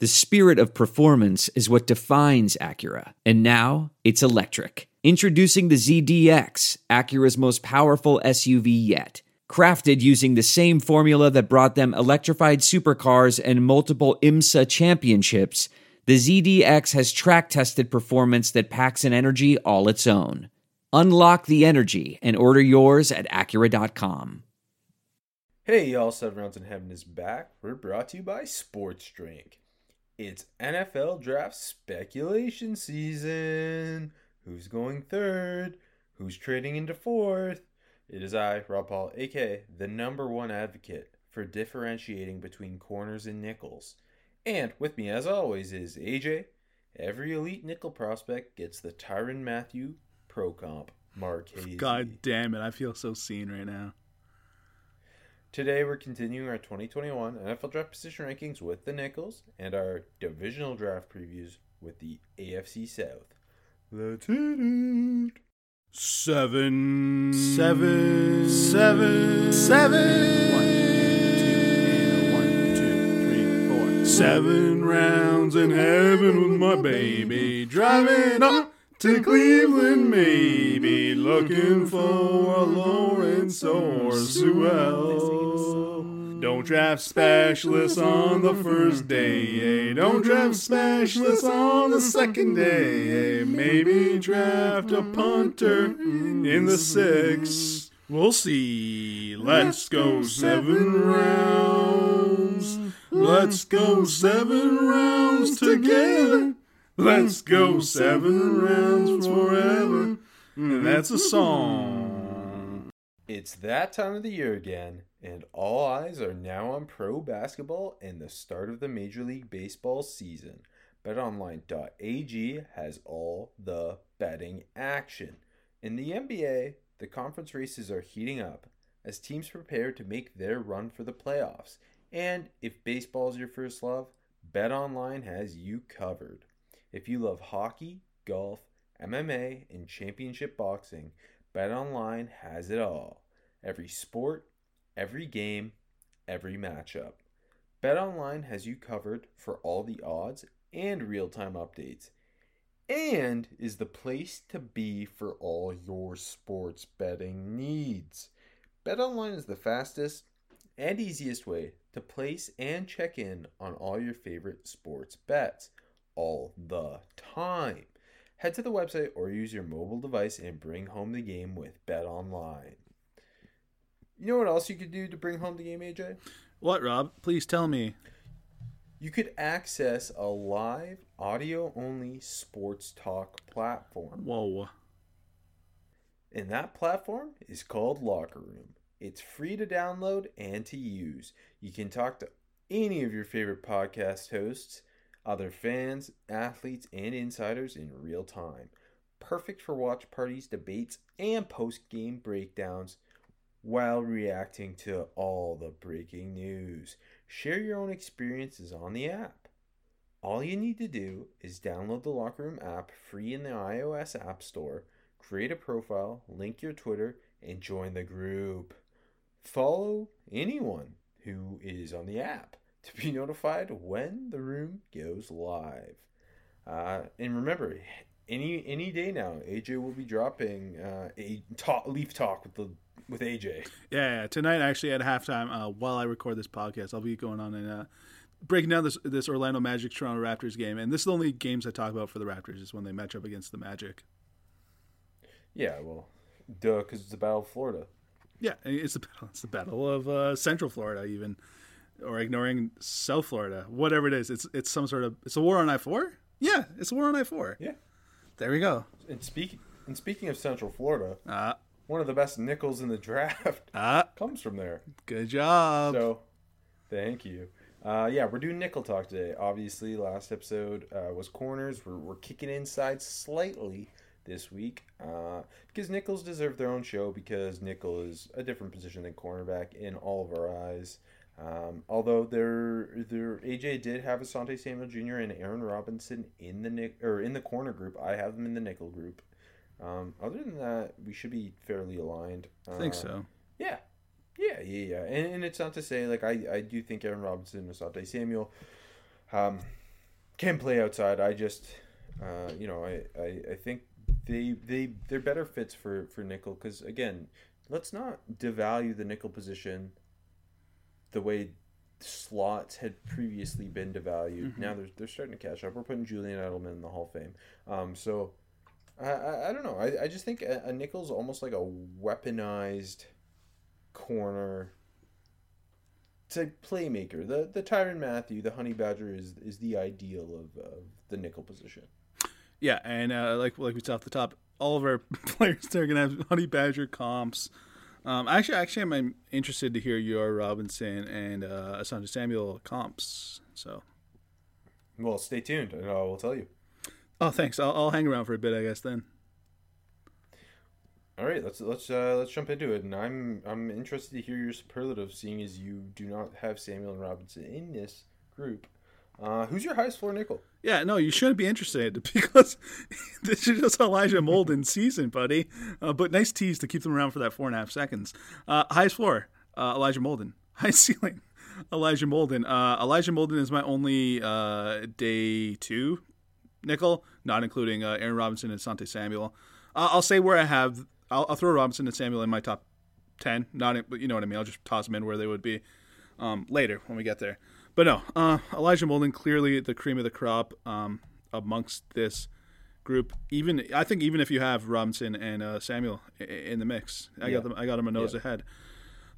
The spirit of performance is what defines Acura. And now it's electric. Introducing the ZDX, Acura's most powerful SUV yet. Crafted using the same formula that brought them electrified supercars and multiple IMSA championships, the ZDX has track tested performance that packs an energy all its own. Unlock the energy and order yours at Acura.com. Hey, y'all, Seven Rounds in Heaven is back. We're brought to you by Sports Drink. It's NFL draft speculation season. Who's going third? Who's trading into fourth? It is I, Rob Paul, aka the number one advocate for differentiating between corners and nickels. And with me, as always, is AJ. Every elite nickel prospect gets the Tyrann Mathieu Pro Comp Marchese. God damn it, I feel so seen right now. Today we're continuing our 2021 NFL draft position rankings with the Nickels and our divisional draft previews with the AFC South. Let's hit it. Seven. Seven. Seven. Seven. One, two, one, two, three, four. Seven rounds in heaven with my baby. Driving up to Cleveland, maybe. Looking for a Lawrence or Sewell. Don't draft specialists on the first day. eh? Don't draft specialists on the second day. eh? Maybe draft a punter in the sixth. We'll see. Let's go seven rounds. Let's go seven rounds together. Let's go seven rounds forever. And that's a song. It's that time of the year again, and all eyes are now on pro basketball and the start of the Major League Baseball season. BetOnline.ag has all the betting action. In the NBA, the conference races are heating up as teams prepare to make their run for the playoffs. And if baseball is your first love, BetOnline has you covered. If you love hockey, golf, MMA, and championship boxing, BetOnline has it all. Every sport, every game, every matchup. BetOnline has you covered for all the odds and real-time updates and is the place to be for all your sports betting needs. BetOnline is the fastest and easiest way to place and check in on all your favorite sports bets all the time. Head to the website or use your mobile device and bring home the game with BetOnline. You know what else you could do to bring home the game, AJ? What, Rob? Please tell me. You could access a live audio only sports talk platform. Whoa. And that platform is called Locker Room. It's free to download and to use. You can talk to any of your favorite podcast hosts, other fans, athletes, and insiders in real time. Perfect for watch parties, debates, and post game breakdowns while reacting to all the breaking news. Share your own experiences on the app. All you need to do is download the Locker Room app free in the iOS App Store, create a profile, link your Twitter, and join the group. Follow anyone who is on the app to be notified when the room goes live. Uh, and remember, any any day now, AJ will be dropping uh, a talk, leaf talk with the with AJ. Yeah, yeah. tonight actually at halftime, uh, while I record this podcast, I'll be going on and uh, breaking down this this Orlando Magic Toronto Raptors game. And this is the only games I talk about for the Raptors is when they match up against the Magic. Yeah, well, duh, because it's the Battle of Florida. Yeah, it's the battle. It's the battle of uh, Central Florida, even, or ignoring South Florida, whatever it is. It's it's some sort of it's a war on I four. Yeah, it's a war on I four. Yeah. There we go. And speaking and speaking of Central Florida, Ah, one of the best nickels in the draft ah, comes from there. good job. So, thank you. Uh, yeah, we're doing nickel talk today. Obviously, last episode uh, was corners. We're, we're kicking inside slightly this week uh, because nickels deserve their own show because nickel is a different position than cornerback in all of our eyes. Um, although there, there, AJ did have Asante Samuel Jr. and Aaron Robinson in the nick or in the corner group. I have them in the nickel group. Um, other than that, we should be fairly aligned. I think Uh, so. yeah. Yeah, yeah, yeah. And, and it's not to say, like, I, I do think Aaron Robinson and Asante Samuel, um, can play outside. I just, uh, you know, I, I, I think they they they're better fits for for nickel because again, let's not devalue the nickel position the way slots had previously been devalued. Mm-hmm. Now they're they're starting to catch up. We're putting Julian Edelman in the Hall of Fame. Um, so. I, I, I don't know. I, I just think a, a nickel's almost like a weaponized corner to playmaker. The the Tyrann Mathieu, the Honey Badger is is the ideal of, of the nickel position. Yeah, and uh, like like we said off the top, all of our players they're gonna have Honey Badger comps. Um, actually, actually, I'm interested to hear your Robinson and uh, Asante Samuel comps. So, Well, stay tuned, and I will tell you. oh, thanks. I'll, I'll hang around for a bit, I guess. Then. All right, let's let's uh, let's jump into it, and I'm I'm interested to hear your superlative, seeing as you do not have Samuel and Robinson in this group. Uh, who's your highest floor nickel? Yeah, no, you shouldn't be interested because this is just Elijah Molden season, buddy. Uh, but nice tease to keep them around for that four and a half seconds. Uh, highest floor, uh, Elijah Molden. High ceiling, Elijah Molden. Uh, Elijah Molden is my only uh, day two nickel, not including Aaron Robinson and Sante Samuel. I'll say where I have. I'll, I'll throw Robinson and Samuel in my top ten. Not, in, you know what I mean. I'll just toss them in where they would be um, later when we get there. But no, uh, Elijah Molden clearly the cream of the crop um, amongst this group. Even I think even if you have Robinson and uh, Samuel in the mix, I Yeah. got them. I got them a nose Yeah. ahead.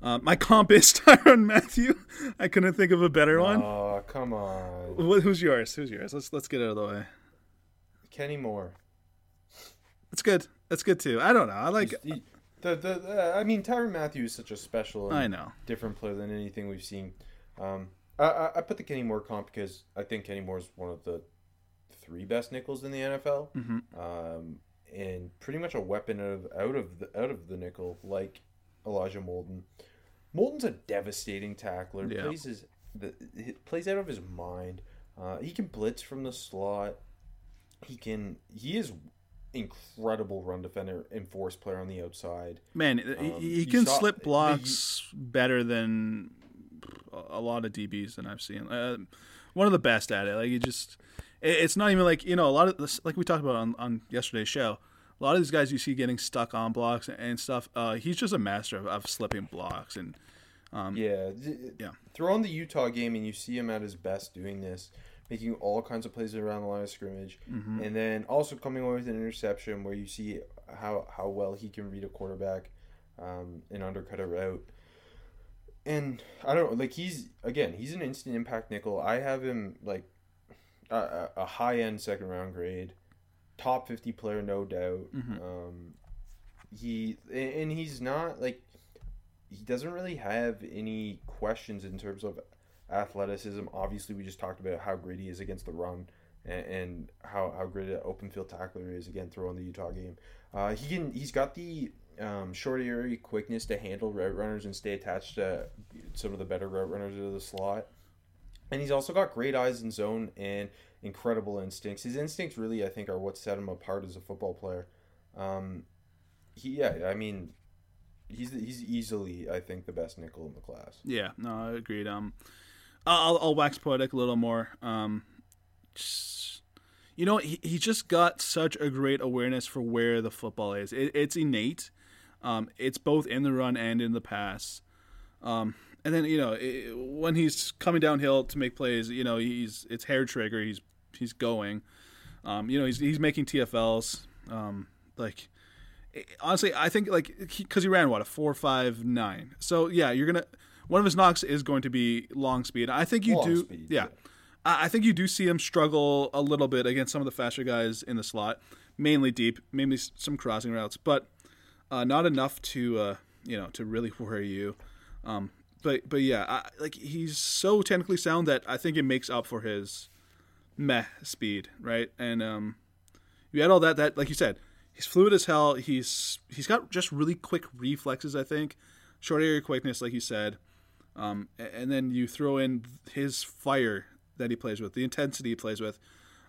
Uh, my comp is Tyrann Mathieu. I couldn't think of a better one. Oh, come on, Wh- Who's yours? Who's yours? Let's let's get out of the way. Kenny Moore. It's good. That's good too. I don't know. I like. He- the, the, uh, I mean, Tyrann Mathieu is such a special I know. different player than anything we've seen. Um, I, I, put the Kenny Moore comp because I think Kenny Moore is one of the three best nickels in the NFL, hmm um, and pretty much a weapon out of out of the out of the nickel, like Elijah Molden. Molden's a devastating tackler. Yeah. Plays his the he plays out of his mind. Uh, he can blitz from the slot. He can. He is incredible run defender and force player on the outside. Man, he- Um, he, you can saw- slip the- blocks better than a lot of DBs than I've seen. Uh, one of the best at it. Like he just, it- it's not even like you know a lot of this, like we talked about on on yesterday's show. A lot of these guys you see getting stuck on blocks and stuff. Uh, he's just a master of, of slipping blocks and Yeah, d- Yeah. Throw on the Utah game and you see him at his best doing this, making all kinds of plays around the line of scrimmage, Mm-hmm. and then also coming away with an interception where you see how how well he can read a quarterback, um, and undercut a route. And I don't like he's again, he's an instant impact nickel. I have him like a- a, high end second round grade, top fifty player, no doubt. Mhm. Um, he and he's not like he doesn't really have any questions in terms of athleticism. Obviously, we just talked about how great he is against the run and, and how, how great an open field tackler he is again throwing the Utah game. Uh, he can he's got the um, short area quickness to handle route runners and stay attached to some of the better route runners of the slot. And he's also got great eyes in zone and incredible instincts. His instincts really, I think, are what set him apart as a football player. Um, he, yeah, I mean, he's he's easily, I think, the best nickel in the class. Yeah, no, I agreed. Um, I'll, I'll wax poetic a little more. Um, just- you know, he, he just got such a great awareness for where the football is. It, it's innate. Um, it's both in the run and in the pass. Um, and then you know it, when he's coming downhill to make plays, you know he's it's hair trigger. He's he's going. Um, you know he's he's making TFLs. Um, like honestly, I think like because he, ran what a four five nine. So yeah, you're gonna one of his knocks is going to be long speed. I think you Long do. speed, yeah, yeah. I I think you do see him struggle a little bit against some of the faster guys in the slot, mainly deep, mainly some crossing routes, but uh, not enough to uh, you know to really worry you. Um, but but yeah, I, like he's so technically sound that I think it makes up for his meh speed, right? And um, you add all that that like you said, he's fluid as hell. He's he's got just really quick reflexes. I think short area quickness, like you said. Um, and then you throw in his fire that he plays with, the intensity he plays with.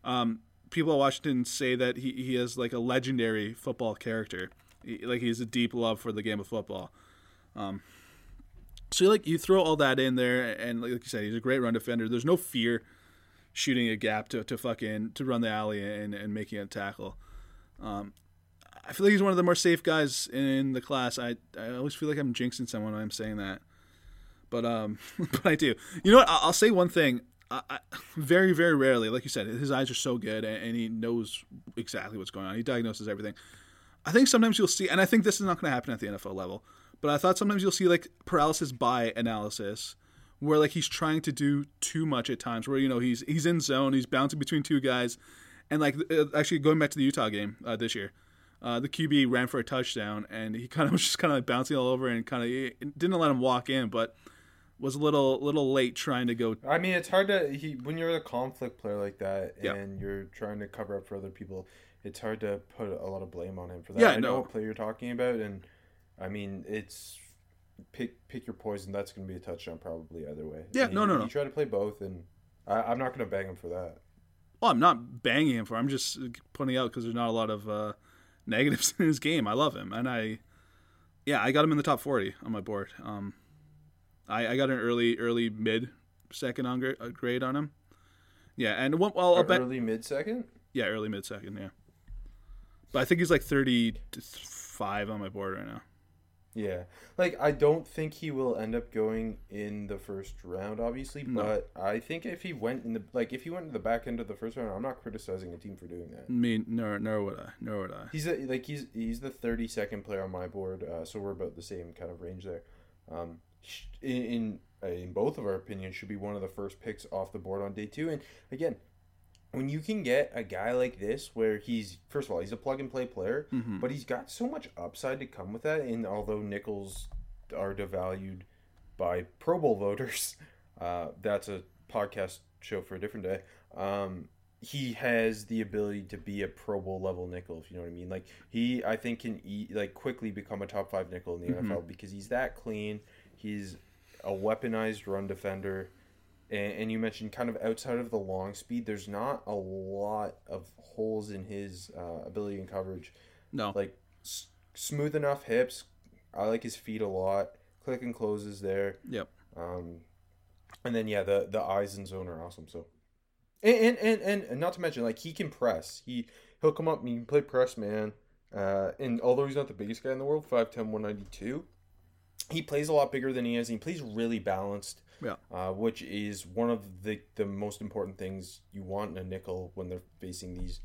Um, people at Washington say that he, he is like a legendary football character. Like he has a deep love for the game of football. Um, so like you throw all that in there, and like you said, he's a great run defender. There's no fear shooting a gap to, to fucking to run the alley and, and making a tackle. Um, I feel like he's one of the more safe guys in the class. I I always feel like I'm jinxing someone when I'm saying that, but um, but I do. You know what? I'll, I'll say one thing. I, I, very very rarely, like you said, his eyes are so good and, and he knows exactly what's going on. He diagnoses everything. I think sometimes you'll see, and I think this is not going to happen at the NFL level, but I thought sometimes you'll see like paralysis by analysis, where like he's trying to do too much at times, where you know he's he's in zone, he's bouncing between two guys, and like uh, actually going back to the Utah game uh, this year, uh, the QB ran for a touchdown, and he kind of was just kind of like bouncing all over and kind of didn't let him walk in, but was a little little late trying to go. I mean, it's hard to he when you're a conflict player like that Yeah. and you're trying to cover up for other people. It's hard to put a lot of blame on him for that. Yeah, I know no. what player you're talking about, and I mean, it's pick pick your poison. That's going to be a touchdown probably either way. Yeah, And no, he, no, no. He tried to play both, and I, I'm not going to bang him for that. Well, I'm not banging him for. I'm just pointing out because there's not a lot of uh, negatives in his game. I love him, and I, yeah, I got him in the top 40 on my board. Um, I, I got an early, early mid second on gra- uh, grade on him. Yeah, and one, well, I'll bet, early mid second. yeah, early mid second, yeah. But I think he's like 35 on my board right now. Yeah, like I don't think he will end up going in the first round, obviously. No. But I think if he went in the like if he went in the back end of the first round, I'm not criticizing a team for doing that. I mean, nor, nor would I, nor would I. He's a, like he's he's the 32nd player on my board, uh, so we're about the same kind of range there. Um, in in, uh, in both of our opinions, should be one of the first picks off the board on day two. And again, when you can get a guy like this, where he's first of all he's a plug and play player, Mm-hmm. but he's got so much upside to come with that. And although nickels are devalued by Pro Bowl voters, uh, that's a podcast show for a different day. Um, he has the ability to be a Pro Bowl level nickel, if you know what I mean. Like he, I think, can eat, like quickly become a top five nickel in the NFL because he's that clean. He's a weaponized run defender, and, and you mentioned kind of outside of the long speed. There's not a lot of holes in his uh, ability and coverage. No, Like s- smooth enough hips. I like his feet a lot. Click and closes there. yep. Um, and then yeah, the the eyes in zone are awesome. So, and and and, and, not to mention like he can press. He he'll come up and he can play press man. Uh, and although he's not the biggest guy in the world, 5'10", 192, he plays a lot bigger than he is. He plays really balanced. Yeah. Uh, which is one of the the most important things you want in a nickel when they're facing these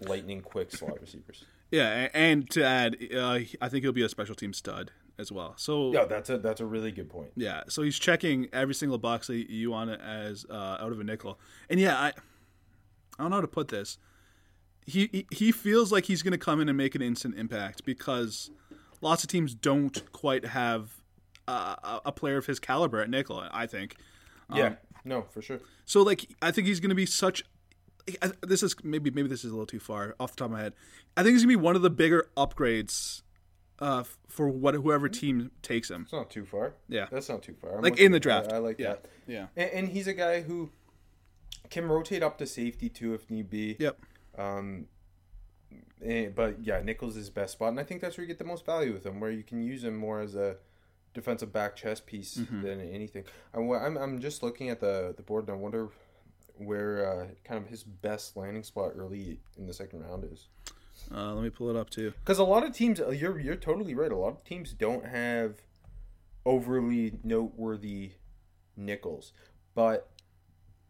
lightning quick slot receivers. Yeah, and to add, uh, I think he'll be a special team stud as well. So Yeah, that's a that's a really good point. Yeah, so he's checking every single box that you want it as uh, out of a nickel, and yeah, I, I don't know how to put this. He he, he feels like he's going to come in and make an instant impact because lots of teams don't quite have uh, a- a player of his caliber at nickel. I think. Yeah, no, for sure. So like I think he's going to be such. I- This is maybe maybe this is a little too far off the top of my head. I think he's going to be one of the bigger upgrades uh, for what whoever team takes him. It's not too far. Yeah. that's not too far. I'm Like in the draft. I, I like yeah. that. Yeah. And, and he's a guy who can rotate up to safety too if need be. Yep. Um, eh, but yeah, nickel's is best spot, and I think that's where you get the most value with him, where you can use him more as a defensive back chess piece Mm-hmm. than anything. I'm, I'm I'm just looking at the the board, and I wonder where uh, kind of his best landing spot early in the second round is. Uh, let me pull it up too. Because a lot of teams, uh, you're you're totally right. A lot of teams don't have overly noteworthy nickels, but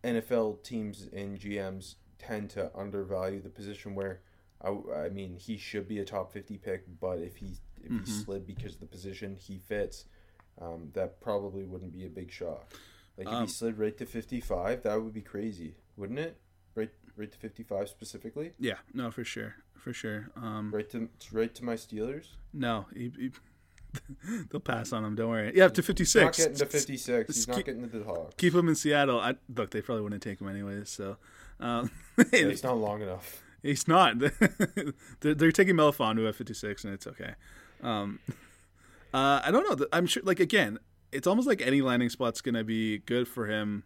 NFL teams and GMs tend to undervalue the position where. I, I mean, he should be a top fifty pick, but if he if he slid because of the position he fits, um, that probably wouldn't be a big shock. Like if Um, he slid right to fifty five, that would be crazy, wouldn't it? Right, right to fifty five specifically. Yeah, no, for sure, for sure. Um, Right to right to my Steelers. no, he, he, they'll pass on him. Don't worry. Yeah, to fifty He's not getting to 56. He's Just not keep- getting to the Hawks. Keep him in Seattle. I, look, they probably wouldn't take him anyways. So, um, Yeah, he's not long enough. he's not. they're, they're taking Melifonwu at fifty six, and it's okay. Um, uh, I don't know. I'm sure. Like again, it's almost like any landing spot's gonna be good for him,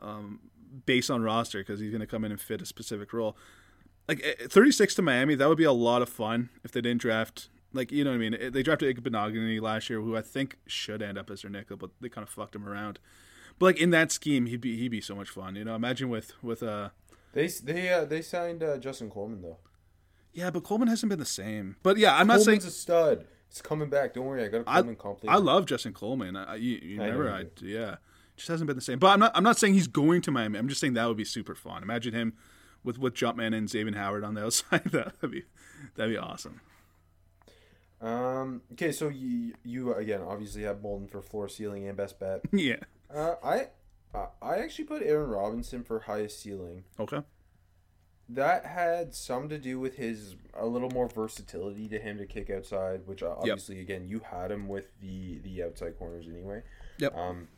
um, based on roster because he's gonna come in and fit a specific role. Like eh, 36 to Miami, that would be a lot of fun if they didn't draft. Like you know what I mean? They drafted Igbinoghene last year, who I think should end up as their nickel, but they kind of fucked him around. But like in that scheme, he'd be he'd be so much fun. You know, imagine with with uh They they uh, they signed uh, Justin Coleman though. yeah, but Coleman hasn't been the same. But yeah, I'm not saying Coleman's a stud. He's coming back. Don't worry, I got a I, Coleman comp. I love Justin Coleman. I, you, you I never, I, yeah, just hasn't been the same. But I'm not. I'm not saying he's going to Miami. I'm just saying that would be super fun. Imagine him with with Jumpman and Xavien Howard on the outside. That'd be that'd be awesome. Um. Okay, so you you again obviously have Molden for floor, ceiling, and best bet. Yeah. Uh, I- I actually put Aaron Robinson for highest ceiling. Okay. That had some to do with his a little more versatility to him to kick outside, which uh, obviously again you had him with the the outside corners anyway. Yep. Um,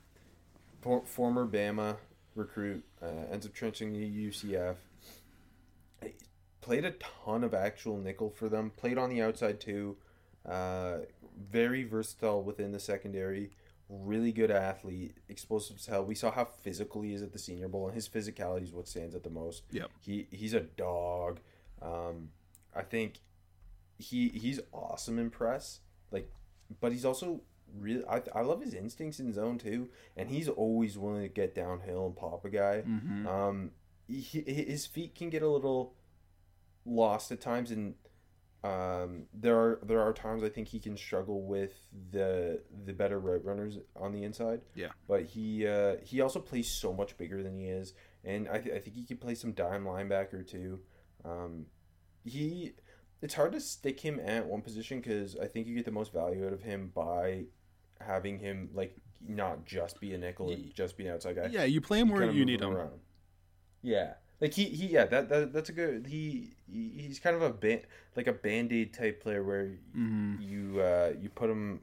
for, former Bama recruit uh, ends up trenching the UCF. Played a ton of actual nickel for them. Played on the outside too. Uh, very versatile within the secondary. Really good athlete, explosive as hell. We saw how physical he is at the Senior Bowl, and his physicality is what stands out the most. Yep. He he's a dog. Um, I think he he's awesome in press. Like, but he's also really. I, I love his instincts in zone too, and he's always willing to get downhill and pop a guy. Mm-hmm. Um, he, his feet can get a little lost at times, and um, there are there are times I think he can struggle with the the better route runners on the inside. Yeah. But he uh, he also plays so much bigger than he is, and I, th- I think he can play some dime linebacker too. Um, he it's hard to stick him at one position because I think you get the most value out of him by having him like not just be a nickel and just be an outside guy. Yeah, you play him where you need him. around. Yeah, like he, he yeah that, that that's a good he, he he's kind of a band like a band aid type player where Mhm. you uh you put him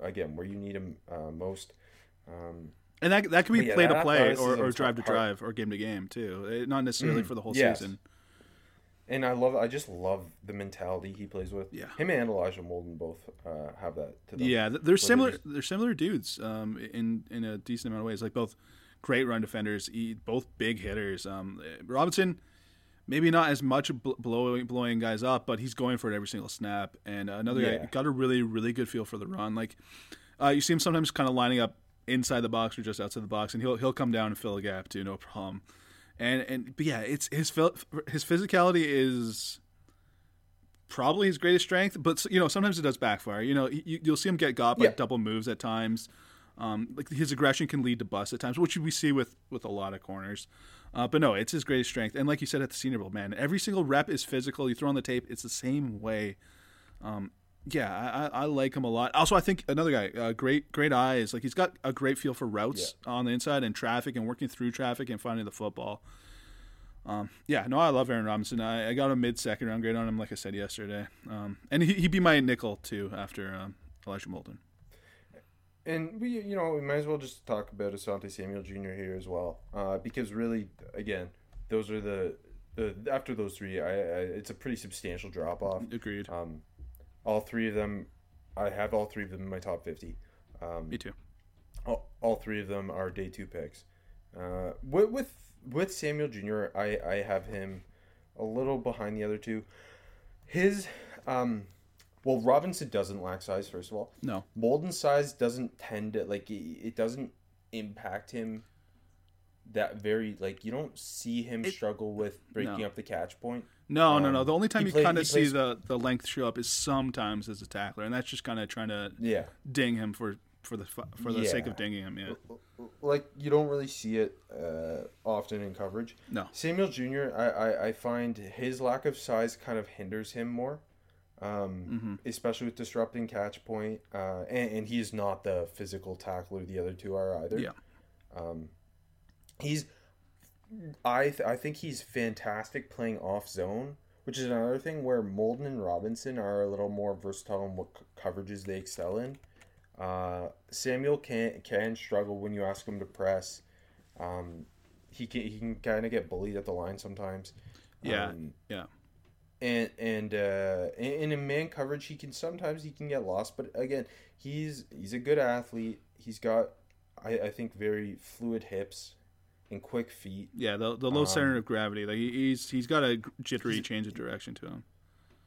again where you need him uh, most. Um, And that that could be But yeah, play to play or, or drive to hard. drive or game to game too. Eh, Not necessarily Mhm. for the whole Yes. season. and I love I just love the mentality he plays with. Yeah. him and Elijah Molden both uh, have that to them. Yeah, they're Where similar. they They're similar dudes um, in in a decent amount of ways. Like both great run defenders, both big hitters. Um, eh, Robinson, maybe not as much blowing blowing guys up, but he's going for it every single snap. And another guy got a really really good feel for the run. Like uh, you see him sometimes kind of lining up inside the box or just outside the box, and he'll he'll come down and fill a gap too, no problem. And and but yeah, it's his his physicality is probably his greatest strength, but you know sometimes it does backfire. You know you, you'll see him get got by Yeah. double moves at times. Um, like his aggression can lead to busts at times, which we see with with a lot of corners. Uh, but no, it's his greatest strength. And like you said at the Senior Bowl, man, every single rep is physical. You throw on the tape, it's the same way. Um, yeah, I, I like him a lot. Also, I think another guy, uh, great great eyes. Like he's got a great feel for routes on the inside and traffic and working through traffic and finding the football. Um, yeah, no, I love Aaron Robinson. I, I got a mid second round grade on him, like I said yesterday. Um, and he, he'd be my nickel too after um, Elijah Molden. And we, you know, we might as well just talk about Asante Samuel Jr. here as well, uh, because really, again, those are the, the after those three, I, I it's a pretty substantial drop off. Agreed. Um, all three of them, I have all three of them in my top fifty. Um, Me too. all, all three of them are day two picks. Uh, with with with Samuel Jr., I I have him a little behind the other two. His um, well, Robinson doesn't lack size. First of all, No. Molden's size doesn't tend to like it, it doesn't impact him that very like you don't see him It- struggle with breaking No. up the catch point. No, no, Um, no. The only time you kind of see plays- the, the length show up is sometimes as a tackler, and that's just kind of trying to Yeah, ding him for for the for the sake of Yeah. dinging him. Yeah. like you don't really see it uh, often in coverage. No. Samuel Jr. I, I, I find his lack of size kind of hinders him more, um, Mm-hmm. especially with disrupting catch point. Uh, and, and he's not the physical tackler the other two are either. Yeah. Um, he's I th- I think he's fantastic playing off zone, which is another thing where Molden and Robinson are a little more versatile in what c- coverages they excel in. Uh, Samuel can can struggle when you ask him to press. Um, he can he can kind of get bullied at the line sometimes. Yeah. Um, Yeah. And and uh, in, in man coverage, he can sometimes he can get lost. But again, he's he's a good athlete. He's got I, I think very fluid hips and quick feet. Yeah. The the low Um, center of gravity. Like he- he's he's got a jittery change of direction to him.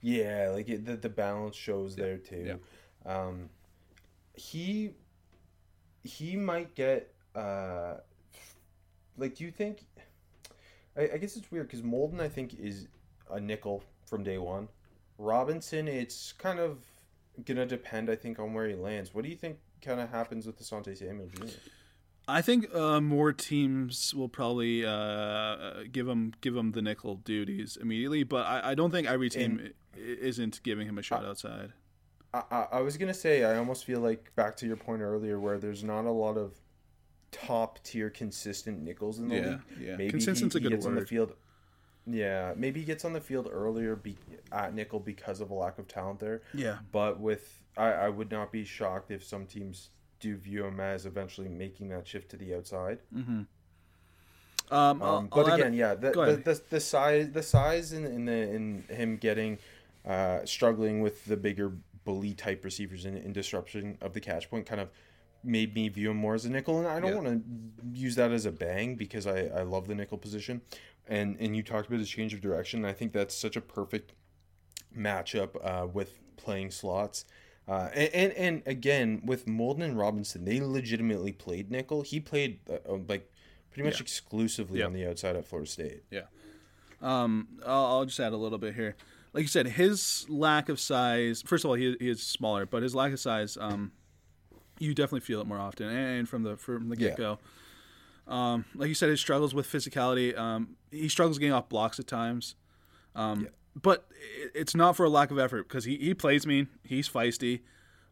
Yeah, like it, the the balance shows there too. yeah. Um, he he might get uh like, do you think? I, I guess it's weird because Molden, I think, is a nickel from day one. Robinson, it's kind of gonna depend, I think, on where he lands. What do you think kind of happens with Asante Samuel Jr.? I think uh, more teams will probably uh, give him give him the nickel duties immediately, but I, I don't think every team And- isn't giving him a shot outside. I, I, I was gonna say I almost feel like back to your point earlier where there's not a lot of top tier consistent nickels in the Yeah, league. yeah. Maybe Consistent's he, a he good gets on the field. Yeah, maybe he gets on the field earlier be, at nickel because of a lack of talent there. Yeah, But with I, I would not be shocked if some teams do view him as eventually making that shift to the outside. um, I'll- Um, but I'll add- again, yeah, the, the, the, the size, the size, in, in the in him getting uh, struggling with the bigger bully type receivers in, in disruption of the catch point kind of made me view him more as a nickel, and I don't Yeah. want to use that as a bang because I, I love the nickel position, and and you talked about his change of direction. I think that's such a perfect matchup uh, with playing slots. Uh, and, and and again with Molden and Robinson, they legitimately played nickel. He played uh, uh, like pretty much Yeah. exclusively Yeah. on the outside at Florida State. Yeah. Um, I'll, I'll just add a little bit here. Like you said, his lack of size. First of all, he, he is smaller, but his lack of size, um, you definitely feel it more often, and from the from the get go. Um, like you said, he struggles with physicality. Um, he struggles getting off blocks at times. Um, Yeah. but it, it's not for a lack of effort because he, he plays mean. He's feisty.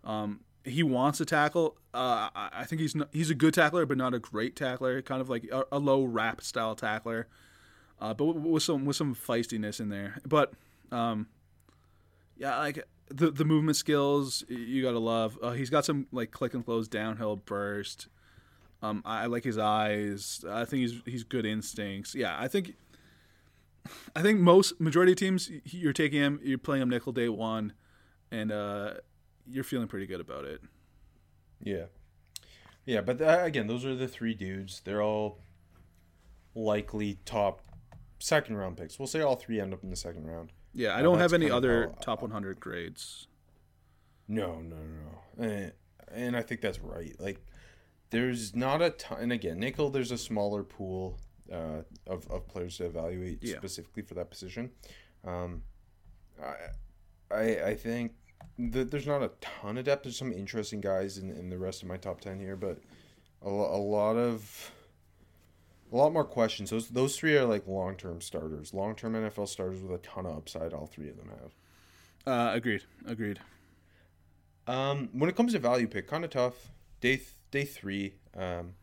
Um, he wants to tackle. Uh, I, think he's not, he's a good tackler, but not a great tackler. Kind of like a, a low wrap style tackler uh, but with, with some with some feistiness in there. But um, yeah, like the the movement skills you gotta love. Uh, he's got some like click and close downhill burst. Um, I, I like his eyes. I think he's he's good instincts. Yeah, I think. I think most majority of teams you're taking him, you're playing him nickel day one, and uh, you're feeling pretty good about it. Yeah, yeah, but uh, again, those are the three dudes. They're all likely top second round picks. We'll say all three end up in the second round. Yeah, I Uh, don't have any other how- top 100 grades. No, no, no, no. And, and I think that's right. Like, there's not a ton. And again, nickel, there's a smaller pool uh, of, of players to evaluate Yeah. specifically for that position. Um, I, I, I think that there's not a ton of depth. There's some interesting guys in, in the rest of my top 10 here, but a, a lot of. A lot more questions. Those those three are like long term starters, long term NFL starters with a ton of upside. All three of them have. Uh, agreed. Agreed. Um, when it comes to value pick, kind of tough. Day th- day three. Um,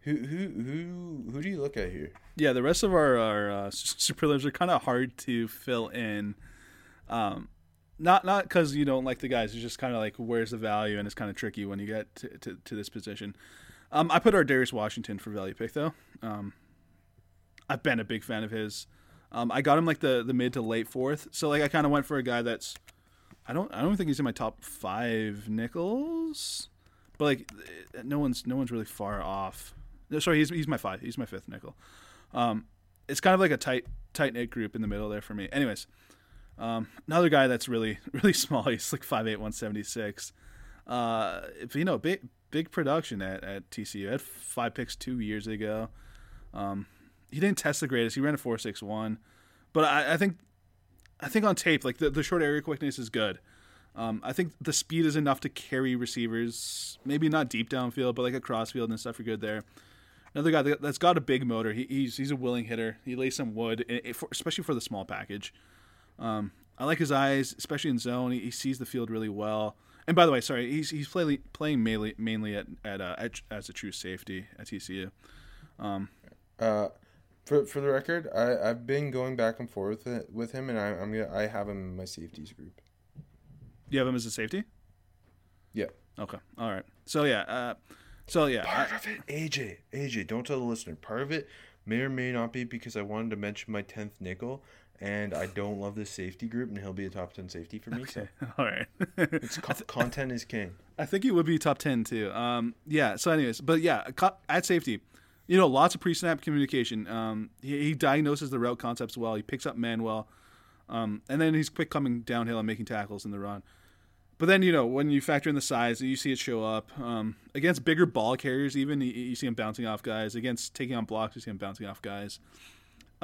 who who who who do you look at here? Yeah, the rest of our, our uh, superlatives are kind of hard to fill in. Um, not not because you don't like the guys. It's just kind of like where's the value, and it's kind of tricky when you get to, to, to this position. Um, I put Ar'Darius Washington for value pick though. Um, I've been a big fan of his. Um, I got him like the, the mid to late fourth, so like I kind of went for a guy that's I don't I don't think he's in my top five nickels, but like no one's no one's really far off. No, sorry, he's he's my five. He's my fifth nickel. Um, it's kind of like a tight tight knit group in the middle there for me. Anyways, um, another guy that's really really small. He's like 5'8", 176. Uh, if you know, big production at at TCU. Had five picks two years ago. Um, he didn't test the greatest. He ran a four six one, but I, I think I think on tape, like the, the short area quickness is good. Um, I think the speed is enough to carry receivers. Maybe not deep downfield, but like across field and stuff. You're good there. Another guy that- that's got a big motor. He, he's he's a willing hitter. He lays some wood, eh, eh, especially for the small package. Um, I like his eyes, especially in zone. He, he sees the field really well. And by the way, sorry, he's he's playing playing mainly mainly at at, uh, at as a true safety at TCU. Uh, for for the record, I I've been going back and forth with, with him, and I, I'm gonna I have him in my safeties group. You have him as a safety. Yeah. Okay. All right. So yeah. Uh, so yeah. I- Part of it, AJ, AJ, don't tell the listener. Part of it may or may not be because I wanted to mention my tenth nickel, and I don't love this safety group, and he'll be a top ten safety for me. So okay. All right. it's co- content is king. I think he would be top ten too. Um, yeah. So, anyways, but yeah, at safety, you know, lots of pre-snap communication. Um, he, he diagnoses the route concepts well. He picks up man well, um, and then he's quick coming downhill and making tackles in the run. but then you know when you factor in the size, you see it show up um, against bigger ball carriers. Even you, you see him bouncing off guys against taking on blocks. You see him bouncing off guys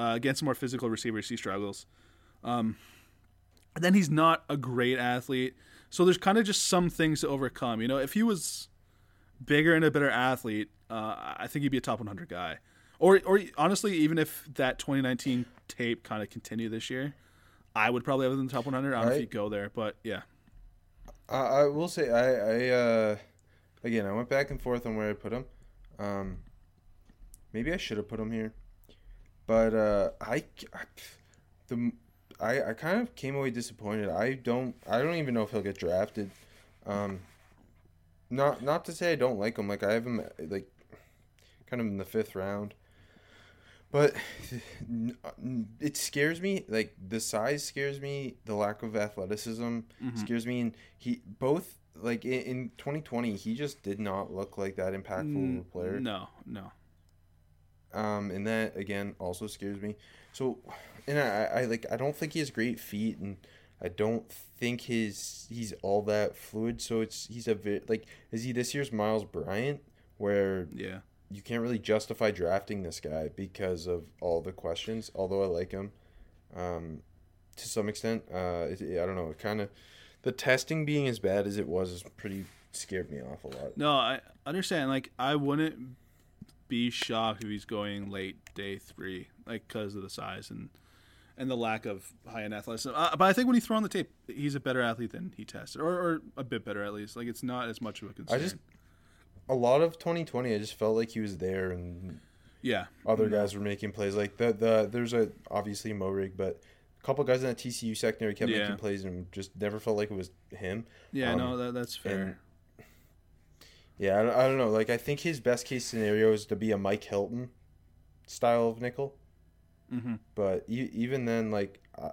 uh, against more physical receivers. He struggles. Um, and then he's not a great athlete, so there's kind of just some things to overcome. You know, if he was bigger and a better athlete, uh, I think he'd be a top 100 guy. Or, or honestly, even if that 2019 tape kind of continued this year, I would probably have him in the top 100. I don't know if he'd go there, but yeah. I, I will say I I uh, again I went back and forth on where I put him. Um, maybe I should have put him here, but uh, I, I the I, I kind of came away disappointed. I don't I don't even know if he'll get drafted. Um, not not to say I don't like him. Like I have him like kind of in the fifth round. But it scares me. Like the size scares me. The lack of athleticism scares me. And he both like in, in 2020, he just did not look like that impactful of a player. No, no. Um, and that again also scares me. So, and I, I like I don't think he has great feet, and I don't think his he's all that fluid. So it's he's a bit like is he this year's Miles Bryant, where Yeah. you can't really justify drafting this guy because of all the questions. Although I like him, um, to some extent, uh, it, I don't know. It kind of the testing being as bad as it was is pretty scared me off a lot. No, I understand. Like, I wouldn't be shocked if he's going late day three, like because of the size and and the lack of high end athleticism. Uh, but I think when you throw on the tape, he's a better athlete than he tested, or, or a bit better at least. Like, it's not as much of a concern. I just- A lot of 2020, I just felt like he was there and yeah, other guys were making plays. Like the the there's a obviously Moehrig, but a couple guys in that TCU secondary kept Yeah. making plays and just never felt like it was him. yeah. Um, no, that, that's fair. Yeah, I don't, I don't know. Like I think his best case scenario is to be a Mike Hilton style of nickel. hmm But e- even then, like, uh,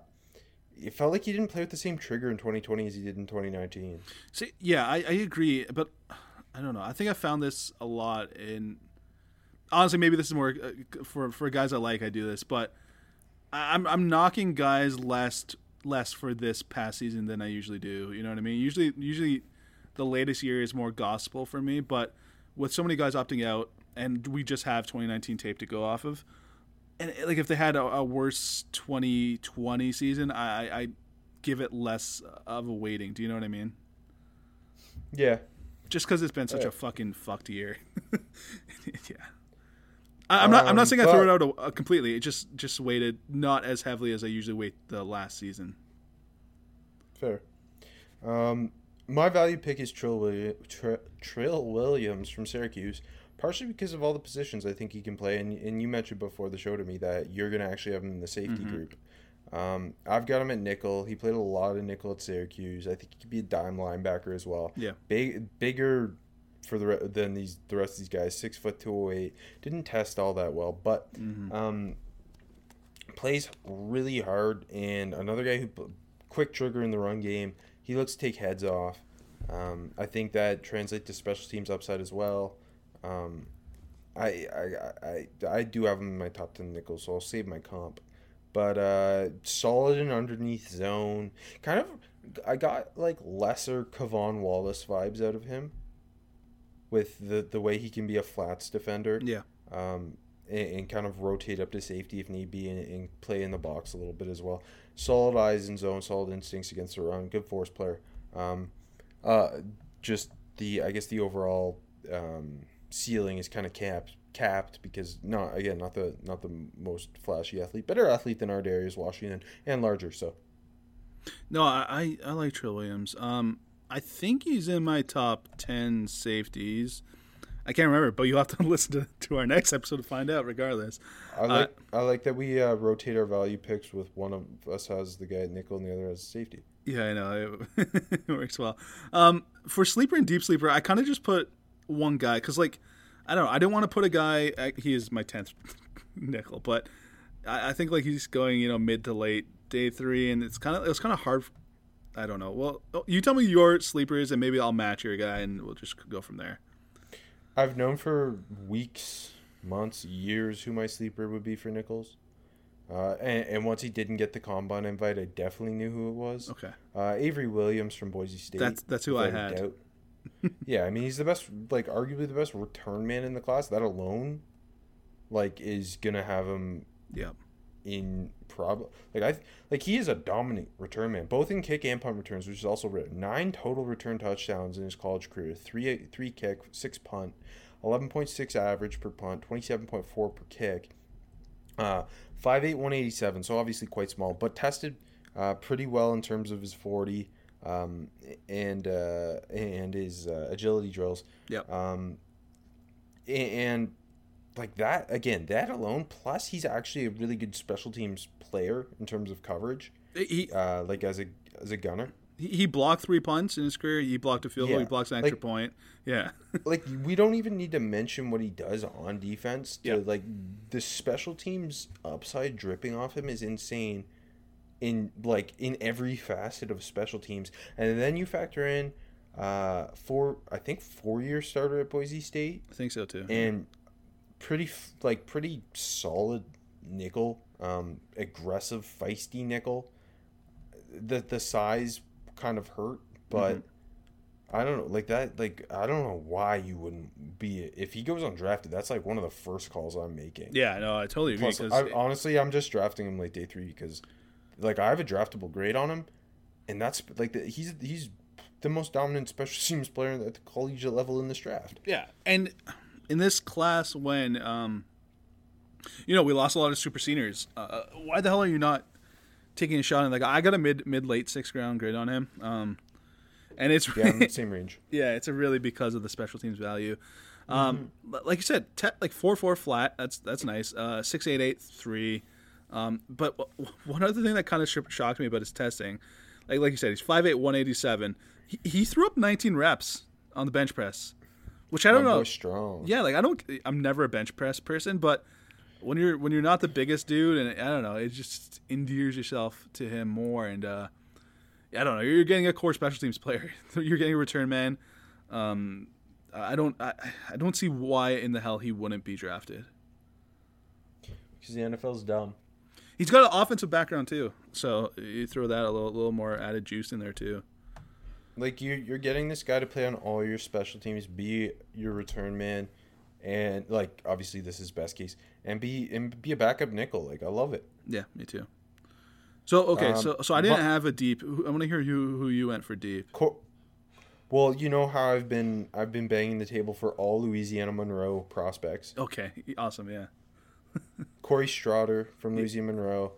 it felt like he didn't play with the same trigger in 2020 as he did in 2019. See, yeah, I, I agree, but I don't know. I think I found this a lot in. Honestly, maybe this is more uh, for for guys I like. I do this, but I'm I'm knocking guys less less for this past season than I usually do. You know what I mean? Usually, usually, the latest year is more gospel for me. But with so many guys opting out, and we just have 2019 tape to go off of, and like if they had a, a worse 2020 season, I I give it less of a weighting. Do you know what I mean? Yeah, just because it's been such Yeah. a fucking fucked year. yeah, I, I'm not. I'm Um, not saying I threw it out uh, completely. It just just weighted not as heavily as I usually weight the last season. fair. Um, my value pick is Trill, Willi- Tr- Trill Williams from Syracuse, partially because of all the positions I think he can play. And, and you mentioned before the show to me that you're going to actually have him in the safety group. Um, I've got him at nickel. He played a lot of nickel at Syracuse. I think he could be a dime linebacker as well. Yeah. big bigger for the re- than these the rest of these guys. Six foot two oh eight. Didn't test all that well, but um, plays really hard. And another guy who quick trigger in the run game. He looks to take heads off. Um, I think that translates to special teams upside as well. Um, I, I I I do have him in my top ten nickels, so I'll save my comp. But uh, solid and underneath zone, kind of. I got like lesser K'Von Wallace vibes out of him. With the the way he can be a flats defender, Yeah, um, and, and kind of rotate up to safety if need be, and, and play in the box a little bit as well. Solid eyes in zone, solid instincts against the run, good force player. Um, uh, just the I guess the overall um, ceiling is kind of capped capped because not again not the not the most flashy athlete, better athlete than Ar'Darius Washington and larger. So no, I I, like Trill Williams. Um, I think he's in my top ten safeties. I can't remember, but you'll have to listen to, to our next episode to find out. Regardless, I like I like that we uh, rotate our value picks with one of us has the guy at nickel and the other has safety. Yeah, I know it, it works well. Um, for sleeper and deep sleeper, I kind of just put one guy because, like, I don't know, I didn't want to put a guy. He is my tenth nickel, but I, I think like he's going, you know, mid to late day three, and it's kind of it was kind of hard. I don't know. Well, oh, you tell me your sleepers, and maybe I'll match your guy, and we'll just go from there. I've known for weeks, months, years who my sleeper would be for nickels. Uh, and, and once he didn't get the combine invite, I definitely knew who it was. Okay. Uh, Avery Williams from Boise State. That's- that's who I had. yeah, I mean he's the best, like arguably the best return man in the class. That alone, like, is gonna have him Yep. In prob like I like he is a dominant return man, both in kick and punt returns, which is also written. Nine total return touchdowns in his college career, three three kick, six punt, eleven point six average per punt, twenty seven point four per kick. Uh, five eight one eighty seven, so obviously quite small, but tested uh, pretty well in terms of his forty um, and uh, and his uh, agility drills. Yep. Um, and like that again, that alone. Plus, he's actually a really good special teams player in terms of coverage. He Uh, like as a as a gunner. he he blocked three punts in his career. He blocked a field goal. Yeah, He blocks an extra like- point. Yeah. like we don't even need to mention what he does on defense. To, Yeah. Like the special teams upside dripping off him is insane. In like in every facet of special teams, and then you factor in uh four I think four year starter at Boise State I think so too. and pretty like pretty solid nickel um aggressive feisty nickel. The the size kind of hurt but i don't know like that like i don't know why you wouldn't be if he goes undrafted that's like one of the first calls i'm making. Yeah, no, I totally agree. Plus, I, honestly i'm just drafting him late day three because like i have a draftable grade on him and that's like the, he's he's the most dominant special teams player at the collegiate level in this draft. Yeah, and in this class, when um, you know we lost a lot of super seniors, uh, why the hell are you not taking a shot? And like, I got a mid mid late sixth round grade on him, um, and it's yeah the same range yeah, it's a really because of the special teams value. Um, Mm-hmm. like you said, te- like four four flat. That's that's nice. Uh, six eight eight three. Um, but w- one other thing that kind of sh- shocked me about his testing, like like you said, he's five eight one eighty seven. He, he threw up nineteen reps on the bench press, which I don't know. strong Yeah, like I don't. I'm never a bench press person, but when you're when you're not the biggest dude, and I don't know, it just endears yourself to him more. And uh, I don't know, you're getting a core special teams player. you're getting a return man. Um, I don't. I, I don't see why in the hell he wouldn't be drafted. Because the NFL's dumb. He's got an offensive background too, so you throw that a little, little more added juice in there too. Like you, you're getting this guy to play on all your special teams, be your return man, and like obviously this is best case, and be and be a backup nickel. Like I love it. Yeah, me too. So okay, Um, so so I didn't but- have a deep. I want to hear who who you went for deep. Co- well, you know how I've been I've been banging the table for all Louisiana Monroe prospects. Okay, awesome. Yeah. Corey Straughter from Louisiana Monroe,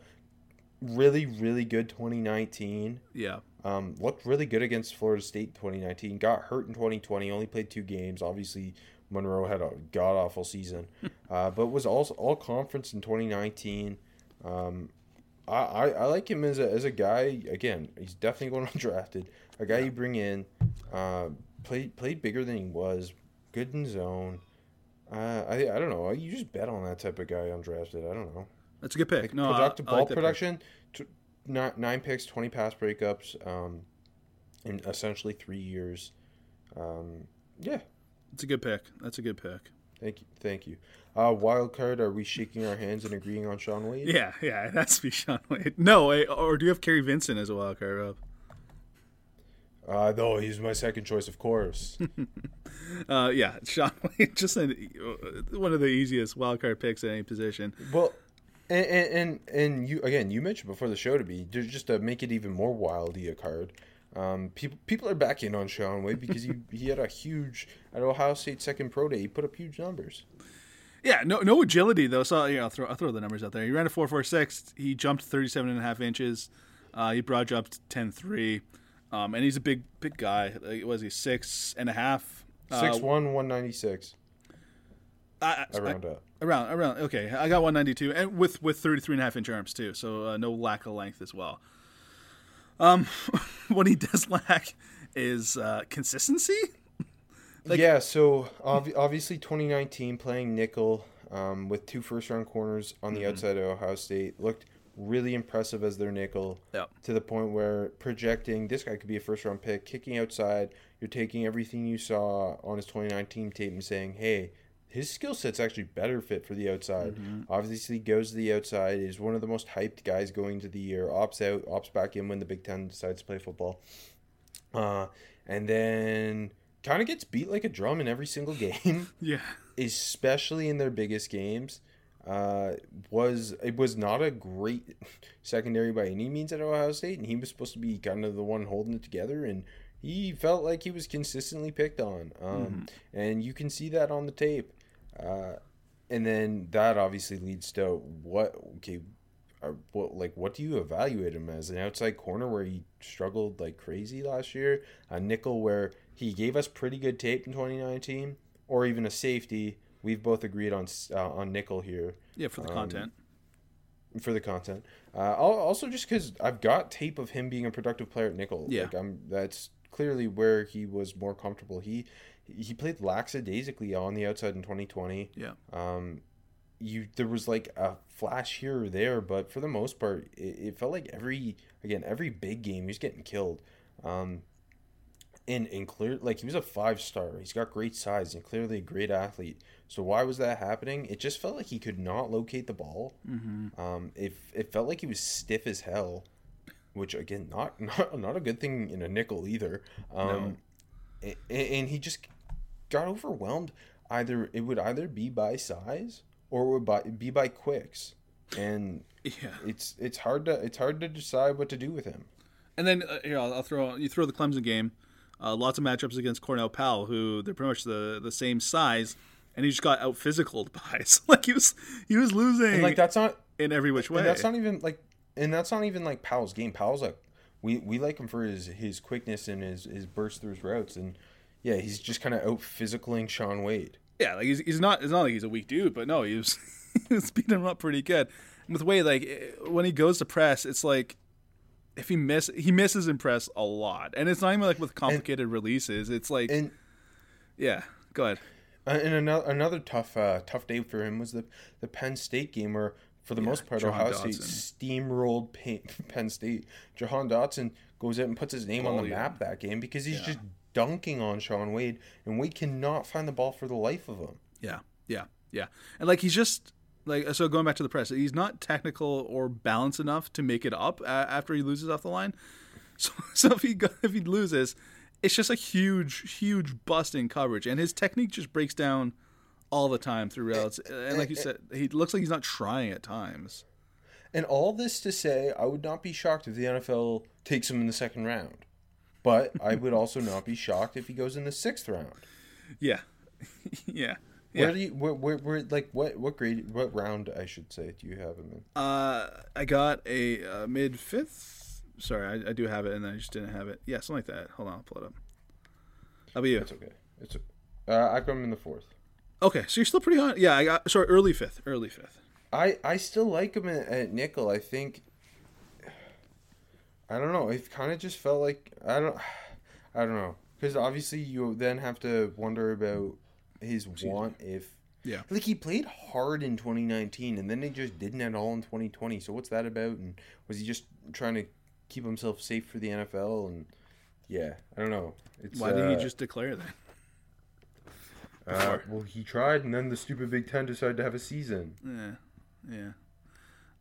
really really good 2019. Yeah. Um, looked really good against Florida State 2019. Got hurt in 2020. Only played two games. Obviously, Monroe had a god awful season, uh, but was also all conference in 2019. Um, I, I, I like him as a, as a guy. Again, he's definitely going undrafted. A guy you bring in, uh, played played bigger than he was. Good in zone. Uh, I I don't know. You just bet on that type of guy undrafted. I don't know That's a good pick. like no, I- productive I ball like that pick. Nine, picks, twenty pass breakups, um, in essentially three years. Um, yeah, It's a good pick. That's a good pick. thank you, thank you. Uh, wild card. Are we shaking our hands and agreeing on Shaun Wade? Yeah, yeah, it has to be Shaun Wade. No, wait, or do you have Kary Vincent as a wild card, Rob? Uh, though he's my second choice, of course. Uh, yeah, Shaun Wade, just an, one of the easiest wild card picks at any position. well, and, and and and you again, you mentioned before the show to be just to make it even more wildy a card. Um, people people are backing on Shaun Wade because he he had a huge at Ohio State second pro day. He put up huge numbers. Yeah, no, no agility though. So yeah, I'll throw, I'll throw the numbers out there. He ran a four four six. He jumped 37 and a half inches. Uh, he broad jumped 10 3. Um, and he's a big, big guy. Like, was he six and a half? Uh, Six one, one ninety six. I, I, Around up. Around, around. Okay, I got 192, and with with 33 and a half inch arms too, so uh, no lack of length as well. Um, what he does lack is uh, consistency. Like- yeah, so ob- obviously 2019 playing nickel um, with two first round corners on Mm-hmm. the outside of Ohio State looked really impressive as their nickel Yep. to the point where projecting this guy could be a first round pick, kicking outside. You're taking everything you saw on his 2019 tape and saying, hey, his skill set's actually better fit for the outside. Obviously, goes to the outside. Is one of the most hyped guys going to the year. Opts out, opts back in when the Big Ten decides to play football. Uh, and then kind of gets beat like a drum in every single game, Yeah. especially in their biggest games. Uh, was it was not a great secondary by any means at Ohio State, and he was supposed to be kind of the one holding it together, and he felt like he was consistently picked on. Um, and you can see that on the tape. Uh, and then that obviously leads to what okay are, what like what do you evaluate him as? An outside corner where he struggled like crazy last year a nickel where he gave us pretty good tape in 2019 or even a safety. We've both agreed on uh, on nickel here. Yeah, for the Um, content. for the content. Uh, also just because i've got tape of him being a productive player at nickel. Yeah. like i'm that's clearly where he was more comfortable. He he played lackadaisically on the outside in 2020 Yeah. um, you there was like a flash here or there, but for the most part, it, it felt like every again every big game he was getting killed. Um, and and clear like he was a five star. He's got great size and clearly a great athlete. So why was that happening? It just felt like he could not locate the ball. Mm-hmm. Um, it it felt like he was stiff as hell, which again not not not a good thing in a nickel either. Um, a- and he just got overwhelmed. Either it would either be by size or it would by, be by quicks, and Yeah. it's it's hard to it's hard to decide what to do with him. And then uh, here I'll, I'll throw you throw the Clemson game. Uh, lots of matchups against Cornell Powell, who they're pretty much the, the same size, and he just got out physicaled by. So like he was he was losing And like that's not in every which way. and that's not even like and that's not even like Powell's game. Powell's like we we like him for his his quickness and his his burst through his routes and yeah he's just kind of out physicaling Shaun Wade. yeah, like he's, he's not it's not like he's a weak dude, but no, he was he was beating him up pretty good. And with Wade, like eh, when he goes to press, it's like if he miss he misses in press a lot, and it's not even like with complicated releases. It's like And yeah, go ahead. Uh, and another another tough uh, tough day for him was the the Penn State game where for the most part Jahan Ohio State steamrolled Penn, State. Jahan Dotson goes out and puts his name on the map that game because he's Yeah. just dunking on Shaun Wade and Wade cannot find the ball for the life of him. Yeah, yeah, yeah. And like he's just like so going back to the press, he's not technical or balanced enough to make it up uh, after he loses off the line. So so if he go, if he loses, it's just a huge huge bust in coverage, and his technique just breaks down all the time through routes. And like you said, he looks like he's not trying at times. And all this to say, I would not be shocked if the NFL takes him in the second round. But I would also not be shocked if he goes in the sixth round. Yeah, yeah. Where Yeah. do you where, where, where like what what grade what round I should say do you have him in? Uh, I got a uh, mid fifth. Sorry, I, I do have it, and I just didn't have it. Yeah, something like that. Hold on, I'll pull it up. How about you? It's okay. It's uh, I got him in the fourth. Okay, so you're still pretty hot. Yeah, I got sorry, early fifth, early fifth. I I still like him at, at nickel. I think. I don't know. It kind of just felt like I don't. I don't know because obviously you then have to wonder about his want if. Yeah. Like he played hard in 2019 and then he just didn't at all in 2020. So what's that about? And was he just trying to keep himself safe for the NFL? And yeah, I don't know. It's, Why did he uh, just declare that? Uh, well, he tried, and then the stupid Big Ten decided to have a season. Yeah, yeah.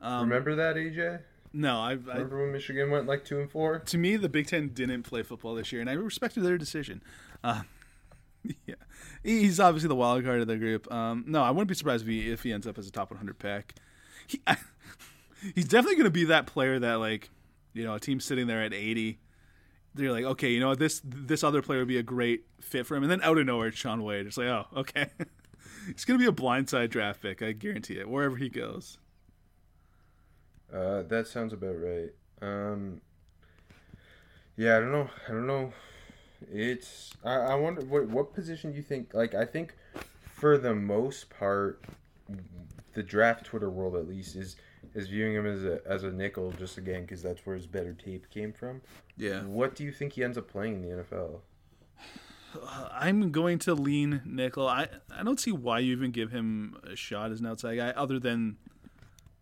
Um, Remember that, AJ? No, I, I Remember when Michigan went like two and four? to me the Big Ten didn't play football this year, and I respected their decision. Uh, yeah, he's obviously the wild card of the group. Um, no, I wouldn't be surprised if he if he ends up as a top 100 pick. He, I, he's definitely going to be that player that like, you know, a team sitting there at 80. They're like, okay, you know, this this other player would be a great fit for him, and then out of nowhere, it's Shaun Wade. It's like, oh, okay, it's going to be a blindside draft pick. I guarantee it. Wherever he goes. Uh, that sounds about right. Um, yeah, I don't know. I don't know. It's I, I wonder what what position you think? Like, I think for the most part, the draft Twitter world at least is is viewing him as a as a nickel just again because that's where his better tape came from. Yeah. What do you think he ends up playing in the NFL? I'm going to lean nickel. I I don't see why you even give him a shot as an outside guy, other than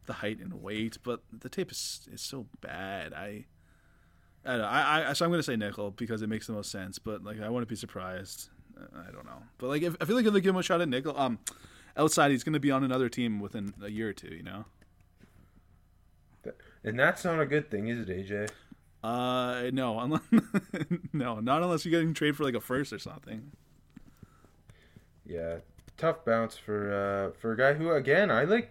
the height and weight. But the tape is is so bad. I I don't know. I, I so I'm to say nickel because it makes the most sense. But like I wouldn't be surprised. I don't know, but like if, I feel like if they give him a shot at nickel, um, outside he's to be on another team within a year or two. You know. And that's not a good thing, is it, AJ? Uh, no, unless, no, not unless you're getting trade for like a first or something. Yeah, tough bounce for uh, for a guy who again I like.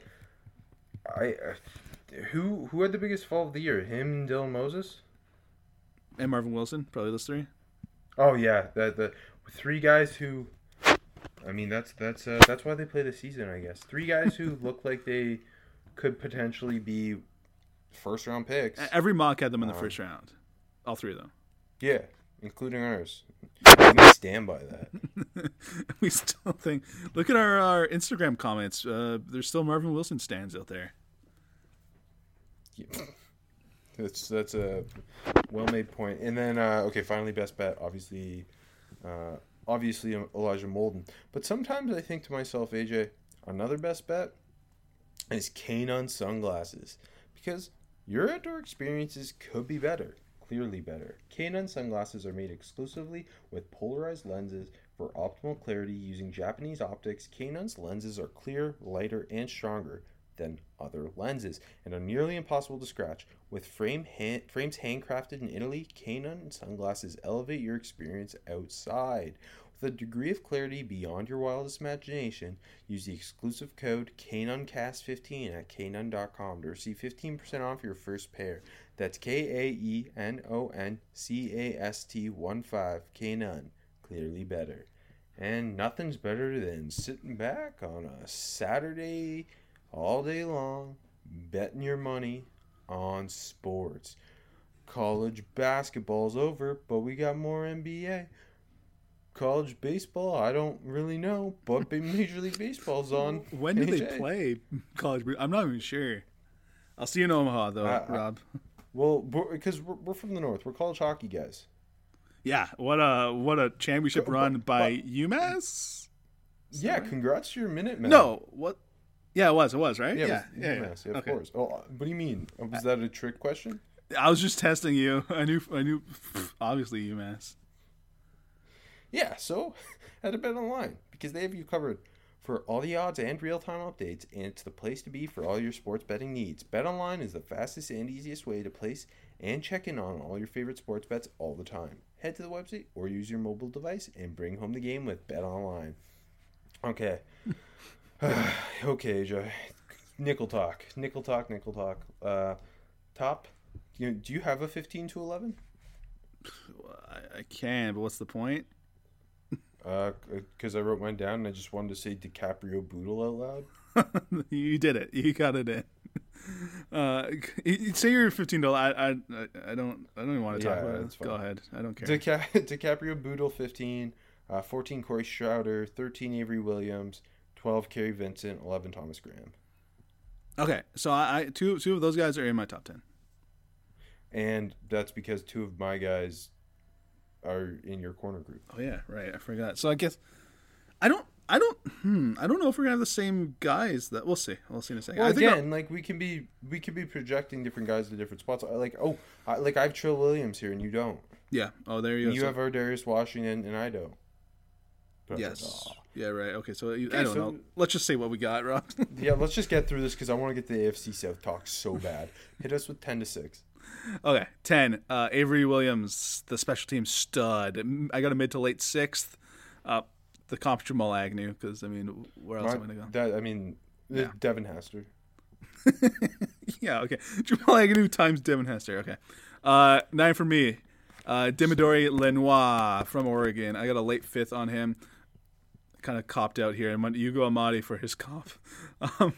I uh, who who had the biggest fall of the year? Him and Dylan Moses. And Marvin Wilson, probably those three. Oh yeah, the the three guys who. I mean that's that's uh, that's why they play the season, I guess. Three guys who look like they could potentially be first round picks. Every mock had them in the Um, first round, all three of them. Yeah, including ours. We stand by that. we still think. Look at our, our Instagram comments. Uh, there's still Marvin Wilson stands out there. That's that's a well made point. And then uh, okay, finally best bet, obviously, uh, obviously Elijah Molden. But sometimes I think to myself, AJ, another best bet is Kaenon sunglasses because your outdoor experiences could be better, clearly better. Kaenon sunglasses are made exclusively with polarized lenses for optimal clarity using Japanese optics. Kaenon's lenses are clear, lighter, and stronger than other lenses and are nearly impossible to scratch. With frame hand, frames handcrafted in Italy, Kaenon sunglasses elevate your experience outside. With a degree of clarity beyond your wildest imagination, use the exclusive code KaenonCast15 at Kaenon.com to receive 15% off your first pair. That's K A E N O N C A S T 1 5 Kaenon. Clearly better. And nothing's better than sitting back on a Saturday all day long, betting your money on sports. College basketball's over, but we got more NBA. College baseball, I don't really know, but Major League Baseball's on. When do they play college? I'm not even sure. I'll see you in Omaha though, I- I- Rob. Well, because we're, we're from the north, we're college hockey guys. Yeah, what a what a championship But- run but- by UMass. Yeah, congrats to your minute, man. No, what? Yeah, it was. It was right. yeah, Yeah, was yeah, yeah. UMass, yeah, of Okay. course. Oh, uh, what do you mean? Uh, Was that a trick question? I was just testing you. I knew. I knew. Obviously, UMass. Yeah, so head to Bet Online because they have you covered for all the odds and real time updates, and it's the place to be for all your sports betting needs. Bet Online is the fastest and easiest way to place and check in on all your favorite sports bets all the time. Head to the website or use your mobile device and bring home the game with Bet Online. Okay. okay, Joe. Nickel talk. Nickel talk, nickel talk. Uh, top. You do you have a 15 to 11? I, I can, but what's the point? Because Uh, I wrote mine down and I just wanted to say Dicaprio Bootle out loud. you did it. You got it in. Uh, say you're fifteen dollars. I, I I don't I don't even want to talk Yeah, about it. Go ahead. I don't care. Dica- Dicaprio Bootle 15, uh, 14 Corey Straughter, 13 Avery Williams, 12 Kary Vincent, 11 Thomas Graham. okay, so I, I two two of those guys are in my top ten. And that's because two of my guys are in your corner group. Oh yeah, right. I forgot. So I guess I don't. I don't. Hmm. I don't know if we're gonna have the same guys. That we'll see. We'll see in a second. Well, I think again, like we can be we could be projecting different guys to different spots. Like oh, I, like I have Trill Williams here and you don't. yeah. Oh, there you go. you So- have Ar'Darius Washington and I don't. But I like, yes. Yeah. Right. Okay. So you, I Okay, don't so- know. Let's just say what we got, Rob. Yeah, let's just get through this because I want to get the AFC South talk so bad. Hit us with ten to six. Okay, ten. Uh, Avery Williams, the special team stud. I got a mid to late sixth. Uh, the comp Jamal Agnew, because I mean, where else My- am I gonna go? That I mean, Yeah. Devin Hester. yeah, okay. Jamal Agnew times Devin Hester. Okay, uh, nine for me. Uh, Deommodore Lenoir from Oregon. I got a late fifth on him. Kind of copped out here. And Ugo Amadi for his comp. Um,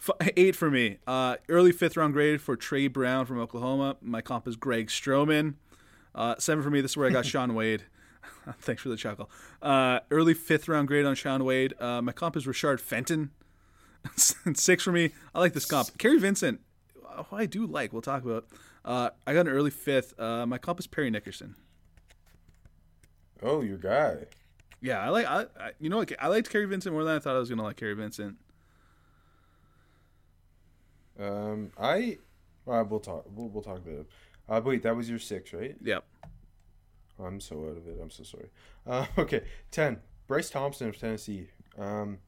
f- eight for me. Uh, early fifth round grade for Tre Brown from Oklahoma. My comp is Greg Stroman. Uh, seven for me. This is where I got Shaun Wade. Thanks for the chuckle. Uh, early fifth round grade on Shaun Wade. Uh, my comp is Richard Fenton. Six for me. I like this comp. Kary Vincent, who I do like. We'll talk about. Uh, I got an early fifth. Uh, my comp is Parry Nickerson. Oh, your guy. Yeah, I like. I, I you know what? I liked Kary Vincent more than I thought I was gonna like Kary Vincent. Um, I. Uh, we'll talk. We'll, we'll talk about it. Uh, but wait, that was your six, right? Yep. I'm so out of it. I'm so sorry. Uh, okay, ten. Bryce Thompson of Tennessee. Um,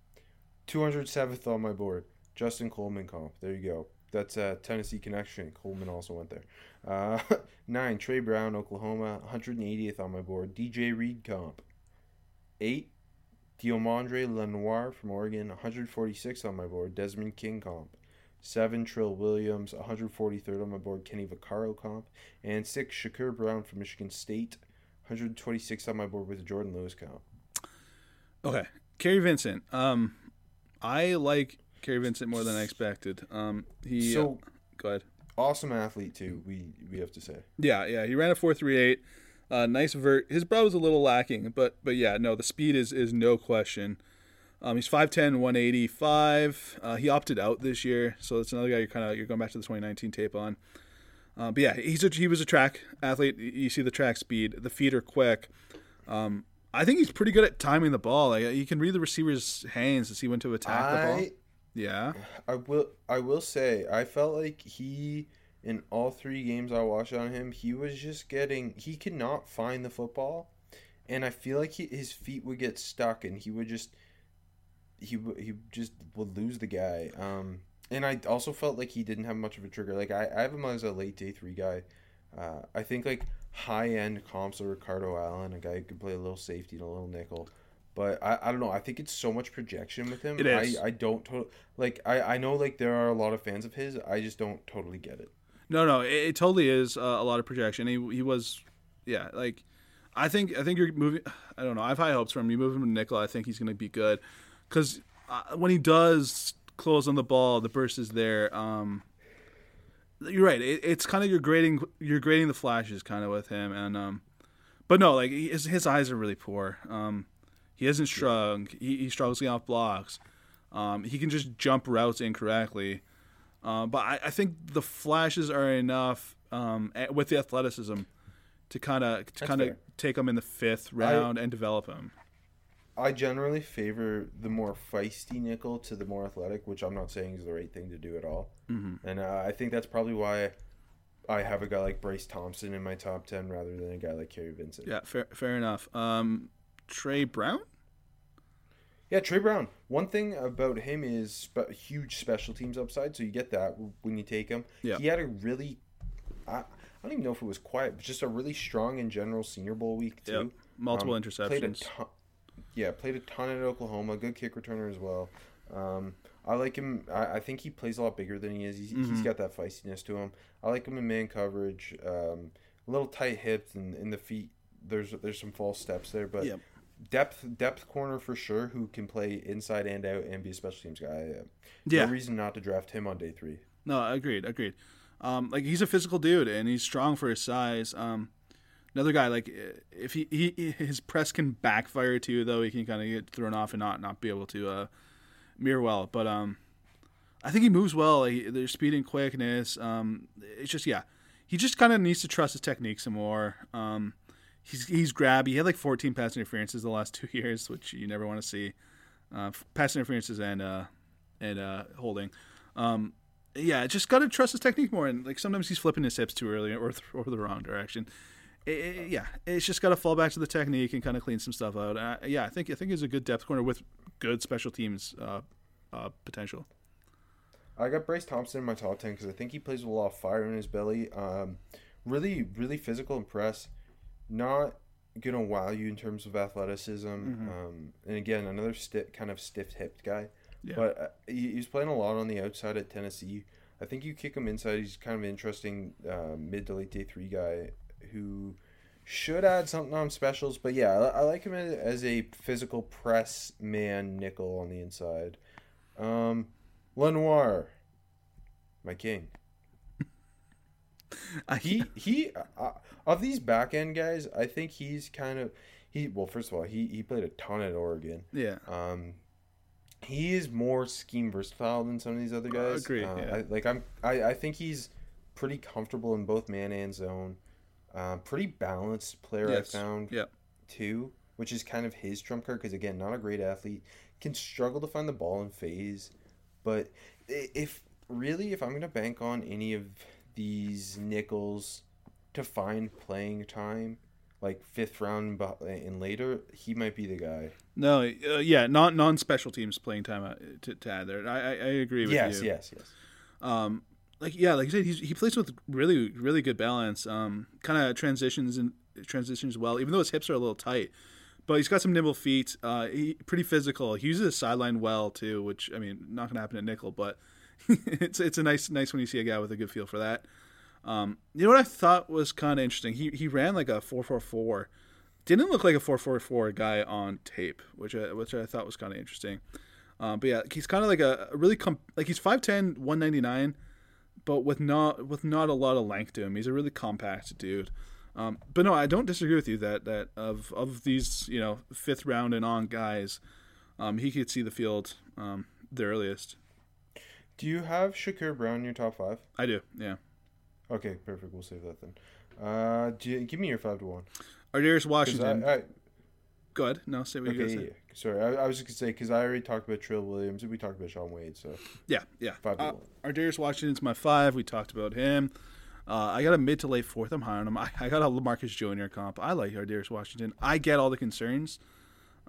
two hundred seventh on my board. Justin Coleman comp. There you go. That's a Tennessee connection. Coleman also went there. Uh, nine. Tre Brown, Oklahoma. 180th on my board. DJ Reed comp. Eight. Deommodore Lenoir from Oregon. 146 on my board. Desmond King comp. Seven. Trill Williams. 143rd on my board. Kenny Vaccaro comp. And six. Shakur Brown from Michigan State. 126 on my board with a Jordan Lewis comp. Okay, Kary Vincent. Um, I like Kary Vincent more than I expected. Um, he So uh, go ahead. awesome athlete too. We we have to say. Yeah, yeah, he ran a four three eight. Uh, nice vert. His brow was a little lacking, but but yeah, no, the speed is is no question. Um, he's 5'10", 185. Uh, he opted out this year, so that's another guy you're kind of you're going back to the 2019 tape on. Uh, but yeah, he's a, he was a track athlete. You see the track speed, the feet are quick. Um, I think he's pretty good at timing the ball. Like he can read the receiver's hands to see when to attack the ball. Yeah, I will I will say I felt like he in all three games I watched on him he was just getting he could not find the football, and I feel like he, his feet would get stuck and he would just he he just would lose the guy. Um, and I also felt like he didn't have much of a trigger. Like I, I have him as a late day three guy. Uh, I think like high end comps are Ricardo Allen, a guy who could play a little safety and a little nickel. But I, I don't know. I think it's so much projection with him. It is. I, I don't to- like. I, I know like there are a lot of fans of his. I just don't totally get it. No, no, it, it totally is uh, a lot of projection. He he was, yeah, like I think I think you're moving. I don't know. I have high hopes for him. You move him to nickel. I think he's going to be good because uh, when he does close on the ball, the burst is there. Um, you're right. It, it's kind of you're grading you're grading the flashes kind of with him, and um, but no, like his his eyes are really poor. Um, he isn't strong. He, he struggles getting off blocks. Um, he can just jump routes incorrectly. Uh, but I, I think the flashes are enough um, with the athleticism to kind of to kind of take him in the fifth round and develop him. I generally favor the more feisty nickel to the more athletic, which I'm not saying is the right thing to do at all. Mm-hmm. And uh, I think that's probably why I have a guy like Bryce Thompson in my top ten rather than a guy like Kary Vincent. Yeah, fair, fair enough. Um, Tre Brown. Yeah, Tre Brown. One thing about him is spe- huge special teams upside, so you get that when you take him. Yeah. He had a really, I, I don't even know if it was quiet, but just a really strong in general Senior Bowl week too. Yep. Multiple Um, Played a interceptions. ton, yeah, played a ton at Oklahoma. Good kick returner as well. Um, I like him. I, I think he plays a lot bigger than he is. He's, Mm-hmm. he's got that feistiness to him. I like him in man coverage. Um, a little tight hips and in the feet. There's there's some false steps there, but Yep. depth depth corner for sure. Who can play inside and out and be a special teams guy. Uh, Yeah. No reason not to draft him on day three. No, agreed, agreed. Um, like he's a physical dude and he's strong for his size. Um, another guy like uh, if he, he his press can backfire too, though he can kind of get thrown off and not not be able to uh, mirror well. But um, I think he moves well. Like, there's speed and quickness. Um, it's just yeah, he just kind of needs to trust his technique some more. Um, he's he's grabby. He had like 14 pass interferences the last two years, which you never want to see. Uh, pass interferences and uh, and uh, holding. Um, yeah, just got to trust his technique more. And like sometimes he's flipping his hips too early or th- or the wrong direction. It- it- yeah, it's just got to fall back to the technique and kind of clean some stuff out. Uh, yeah, I think I think he's a good depth corner with good special teams uh, uh, potential. I got Bryce Thompson in my top ten because I think he plays with a lot of fire in his belly. Um, really, really physical and press. Not gonna wow you in terms of athleticism. Um, and again, another sti- kind of stiff hipped guy. Yeah. But uh, he, he's playing a lot on the outside at Tennessee. I think you kick him inside. He's kind of an interesting uh, mid to late day three guy who should add something on specials. But yeah, I, I like him as, a physical press man nickel on the inside. Um, Lenoir, my king. He he uh, of these back end guys, I think he's kind of he. Well, first of all, he he played a ton at Oregon. yeah, Um, he is more scheme versatile than some of these other guys. agreed, Uh, yeah. I, like I'm, I, I think he's pretty comfortable in both man and zone. Um, pretty balanced player Yes. I found yeah, too, which is kind of his trump card because again, not a great athlete, can struggle to find the ball in phase, but if really if I'm gonna bank on any of these nickels to find playing time, like fifth round and later, he might be the guy. No, uh, yeah, non non special teams playing time uh, to, to add there. I, I, I agree with Yes, you. yes, yes. Um, like yeah, like you said, he plays with really really good balance. Um, kind of transitions and transitions well, even though his hips are a little tight. But he's got some nimble feet. Uh, he pretty physical. He uses his sideline well too, which I mean, not to happen at nickel, but it's it's a nice nice when you see a guy with a good feel for that. Um, you know what I thought was kind of interesting? He he ran like a four four four. Didn't look like a four four four guy on tape, which I, which I thought was kind of interesting. Um, but yeah, he's kind of like a, a really com- like he's 5'10", 199, but with not with not a lot of length to him. He's a really compact dude. Um, but no, I don't disagree with you that that of of these you know fifth round and on guys, um, he could see the field um, the earliest. Do you have Shakur Brown in your top five? I do, yeah. Okay, perfect. We'll save that then. Uh, you, give me your five to one. Ar'Darius Washington. I, I, Go ahead. No, say what you okay, gonna yeah. say. Sorry, I, I was just gonna say because I already talked about Trill Williams and we talked about Shaun Wade. So Yeah, yeah. Five Uh, one. Ar'Darius Washington's my five. We talked about him. Uh, I got a mid to late fourth. I'm high on him. I, I got a Lamarcus Joyner comp. I like Ar'Darius Washington. I get all the concerns.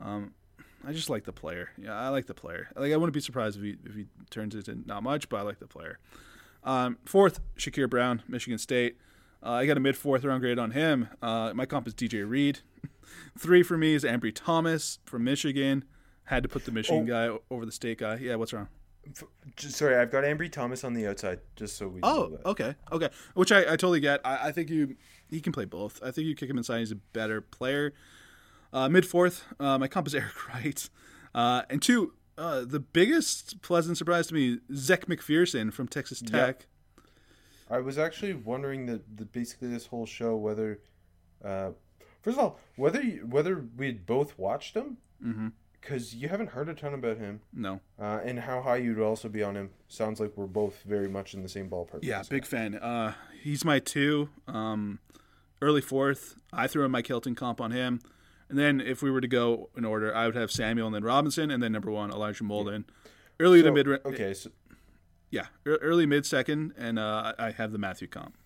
Um, I just like the player. Yeah, I like the player. Like I wouldn't be surprised if he if he turns into not much, but I like the player. Um, fourth, Shakur Brown, Michigan State. Uh, I got a mid fourth round grade on him. Uh, my comp is DJ Reed. Three for me is Ambry Thomas from Michigan. Had to put the Michigan Oh. guy over the state guy. Yeah, what's wrong? Just, sorry, I've got Ambry Thomas on the outside, just so we. Oh, okay, okay. Which I, I totally get. I, I think you he can play both. I think you kick him inside. He's a better player. Uh, Mid fourth, uh, my comp is Eric Wright, uh, and two. Uh, the biggest pleasant surprise to me, Zach McPhearson from Texas Tech. I was actually wondering that the, basically this whole show whether, uh, first of all, whether you, whether we'd both watched him, Mm-hmm. because you haven't heard a ton about him, No, uh, and how high you'd also be on him. Sounds like we're both very much in the same ballpark. yeah, big fan. Uh, he's my two. Um, early fourth, I threw in my Kelton comp on him, and then if we were to go in order, I would have Samuel and then Robinson, and then number one Elijah Molden. Early to So, mid, Okay, so yeah, early mid second, and uh, I have the Mathieu comp.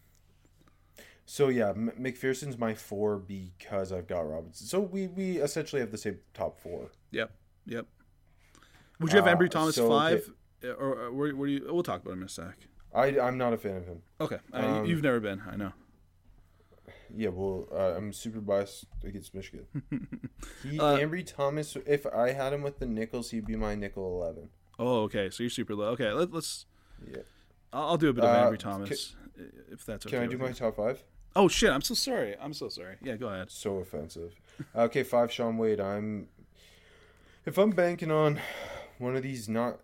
so yeah, M- McPhearson's my four because I've got Robinson. So we we essentially have the same top four. Yep, yep. Would you have Uh, Ambry Thomas so, five, Uh, or, or where, where do you? We'll talk about him in a sec. I I'm not a fan of him. Okay, uh, Um, you've never been, I know. Yeah, well, uh, I'm super biased against Michigan. He Uh, Ambry Thomas. If I had him with the nickels, he'd be my nickel eleven. Oh, okay, so you're super low. Okay, let, let's. Yeah. I'll, I'll do a bit of Uh, Thomas, i- if that's okay. Can I do my you. top five? Oh shit! I'm so sorry. I'm so sorry. Yeah, go ahead. So offensive. okay, five Shaun Wade. I'm if I'm banking on one of these not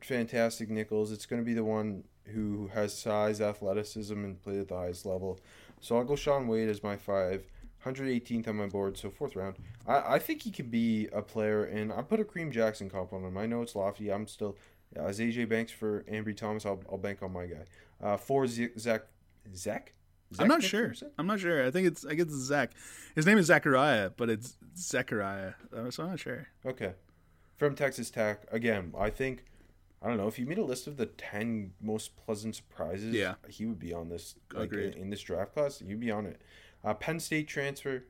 fantastic nickels, it's going to be the one who has size, athleticism, and played at the highest level. So I'll go Shaun Wade as my five. 118th on my board, so fourth round. I, I think he could be a player, and I put a Kareem Jackson comp on him. I know it's lofty. I'm still as AJ Banks for Ambry Thomas. I'll, I'll bank on my guy. Uh, four Z- Zach Zach. I'm Zach not sure. I'm not sure. I think it's. I guess it's Zach. His name is Zachariah, but it's Zechariah. Uh, So I'm not sure. Okay. From Texas Tech. Again, I think I don't know, if you made a list of the ten most pleasant surprises, Yeah. he would be on this like Agreed. in, in this draft class, you'd be on it. Uh, Penn State transfer.